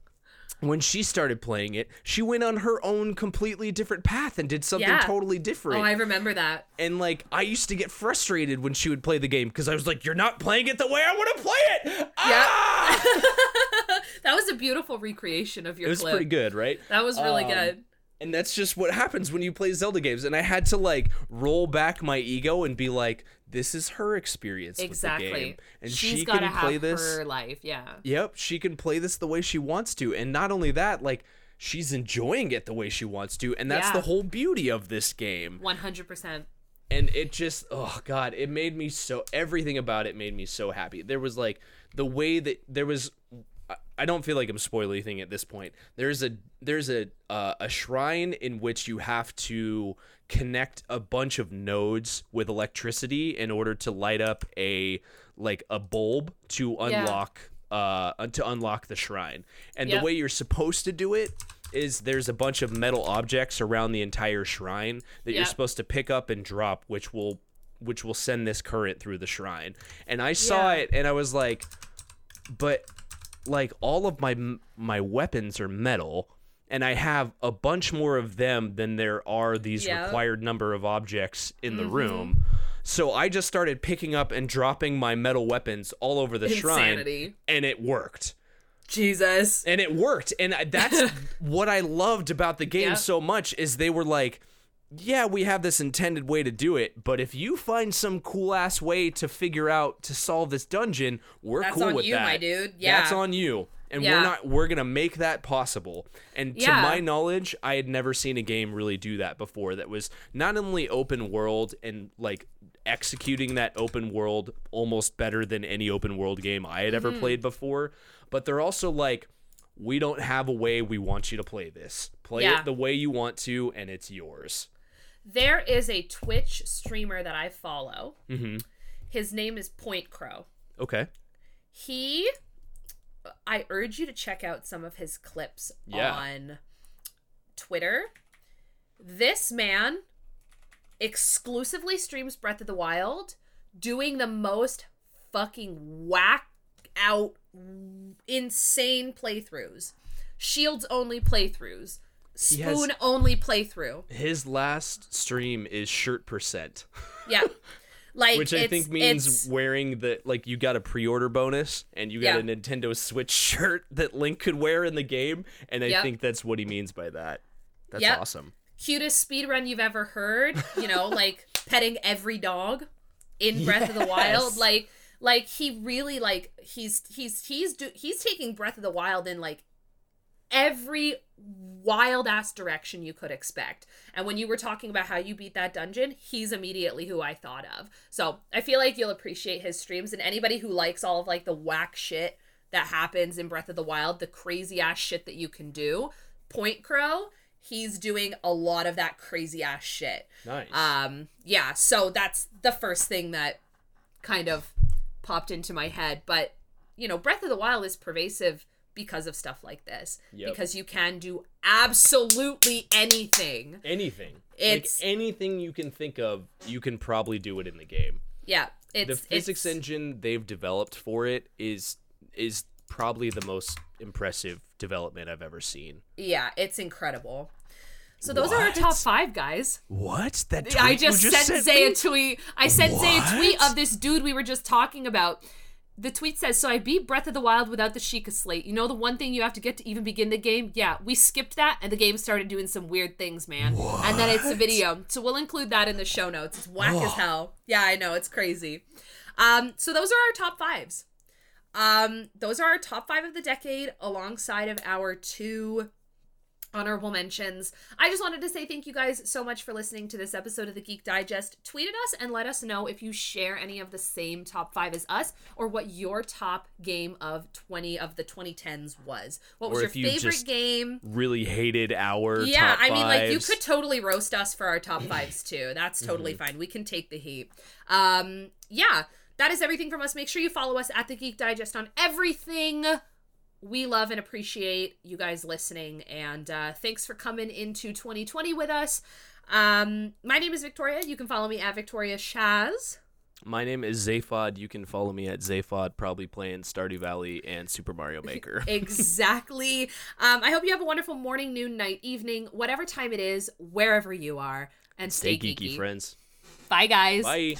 Speaker 2: when she started playing it, she went on her own completely different path and did something
Speaker 1: Yeah.
Speaker 2: totally different. Oh.
Speaker 1: I remember that.
Speaker 2: and like I used to get frustrated when she would play the game because I was like, "You're not playing it the way I want to play it." Ah! [LAUGHS]
Speaker 1: That was a beautiful recreation of your
Speaker 2: it was
Speaker 1: clip.
Speaker 2: pretty good, right?
Speaker 1: That was really
Speaker 2: Um,
Speaker 1: good.
Speaker 2: And that's just what happens when you play Zelda games. And I had to like roll back my ego and be like, "This is her experience with the
Speaker 1: Exactly.
Speaker 2: game, and
Speaker 1: She's
Speaker 2: she can play this."
Speaker 1: her life. Yeah.
Speaker 2: Yep, she can play this the way she wants to. And not only that, like she's enjoying it the way she wants to, and that's
Speaker 1: Yeah.
Speaker 2: the whole beauty of this game.
Speaker 1: One hundred percent.
Speaker 2: And it just oh god, it made me so everything about it made me so happy. There was like the way that there was I- I don't feel like I'm spoiling anything at this point. There's a there's a uh, a shrine in which you have to connect a bunch of nodes with electricity in order to light up a like a bulb to
Speaker 1: Yeah.
Speaker 2: unlock uh to unlock the shrine. And
Speaker 1: Yep.
Speaker 2: the way you're supposed to do it is there's a bunch of metal objects around the entire shrine that you're supposed to pick up and drop which will which will send this current through the shrine. And I saw
Speaker 1: Yeah.
Speaker 2: it and I was like but like all of my my weapons are metal and I have a bunch more of them than there are these
Speaker 1: Yep.
Speaker 2: required number of objects in
Speaker 1: Mm-hmm.
Speaker 2: the room. So I just started picking up and dropping my metal weapons all over the shrine and it worked.
Speaker 1: Jesus.
Speaker 2: And it worked. And that's [LAUGHS] what I loved about the game so much is they were like yeah, we have this intended way to do it, but if you find some cool ass way to figure out to solve this dungeon, we're
Speaker 1: That's
Speaker 2: cool with
Speaker 1: you,
Speaker 2: that.
Speaker 1: That's on you, my dude. Yeah.
Speaker 2: That's on you. And
Speaker 1: Yeah.
Speaker 2: we're not we're going to make that possible. And to my knowledge, I had never seen a game really do that before that was not only open world and like executing that open world almost better than any open world game I had
Speaker 1: Mm-hmm.
Speaker 2: ever played before, but they're also like we don't have a way we want you to play this. Play
Speaker 1: Yeah.
Speaker 2: it the way you want to and it's yours.
Speaker 1: There is a Twitch streamer that I follow.
Speaker 2: Mhm.
Speaker 1: His name is PointCrow.
Speaker 2: Okay.
Speaker 1: He I urge you to check out some of his clips
Speaker 2: Yeah.
Speaker 1: on Twitter. This man exclusively streams Breath of the Wild, doing the most fucking whack out insane playthroughs. Shields only playthroughs.
Speaker 2: He has-
Speaker 1: Spoon only playthrough.
Speaker 2: His last stream is shirt percent,
Speaker 1: Yeah. [LAUGHS] Like
Speaker 2: which I think means
Speaker 1: it's-
Speaker 2: wearing the like you got a pre-order bonus and you got
Speaker 1: Yeah.
Speaker 2: a Nintendo Switch [LAUGHS] shirt that Link could wear in the game, and I
Speaker 1: Yep.
Speaker 2: think that's what he means by that. That's
Speaker 1: Yep.
Speaker 2: awesome.
Speaker 1: cutest speedrun you've ever heard, you know, [LAUGHS] like petting every dog in Breath of the Wild. Like like he really like he's he's he's do, he's taking Breath of the Wild in like every wild ass direction you could expect. And when you were talking about how you beat that dungeon, he's immediately who I thought of. So, I feel like you'll appreciate his streams and anybody who likes all of like the whack shit that happens in Breath of the Wild, the crazy ass shit that you can do. PointCrow, he's doing a lot of that crazy ass shit.
Speaker 2: Nice.
Speaker 1: Um, yeah, so that's the first thing that kind of popped into my head. But, you know, Breath of the Wild is pervasive because of stuff like this.
Speaker 2: Yep.
Speaker 1: Because you can do absolutely anything.
Speaker 2: anything.
Speaker 1: It's-
Speaker 2: like anything you can think of, you can probably do it in the game.
Speaker 1: Yeah. It's
Speaker 2: the physics
Speaker 1: it's,
Speaker 2: engine they've developed for it is is probably the most impressive development I've ever seen.
Speaker 1: Yeah, it's incredible. So those are our top five guys.
Speaker 2: What? That
Speaker 1: I just, sent
Speaker 2: sent
Speaker 1: Zay
Speaker 2: me?
Speaker 1: a tweet. I sent Zay a tweet of this dude we were just talking about. The tweet says, "So I beat Breath of the Wild without the Sheikah slate. You know the one thing you have to get to even begin the game. Yeah, we skipped that, and the game started doing some weird things, man. And then it's a video, so we'll include that in the show notes. It's whack as hell. Yeah, I know it's crazy. Um, so those are our top fives. Um, those are our top five of the decade, alongside of our two honorable mentions. I just wanted to say thank you guys so much for listening to this episode of the Geek Digest. Tweet at us and let us know if you share any of the same top five as us or what your top game of 20 of the 2010s was. What was your
Speaker 2: you
Speaker 1: favorite game?
Speaker 2: Really hated our
Speaker 1: Yeah, I mean, like you could totally roast us for our top fives [CLEARS THROAT] too. That's totally fine. We can take the heat. Um, yeah, that is everything from us. Make sure you follow us at the Geek Digest on everything. We love and appreciate you guys listening, and uh, thanks for coming into 2020 with us. Um, my name is Victoria. You can follow me at Victoria Shaz.
Speaker 2: My name is Zzayphod. You can follow me at Zzayphod, probably playing Stardew Valley and Super Mario [LAUGHS] Maker. [LAUGHS]
Speaker 1: exactly. Um, I hope you have a wonderful morning, noon, night, evening, whatever time it is, wherever you are, and stay,
Speaker 2: Stay geeky, friends.
Speaker 1: Bye, guys.
Speaker 2: Bye.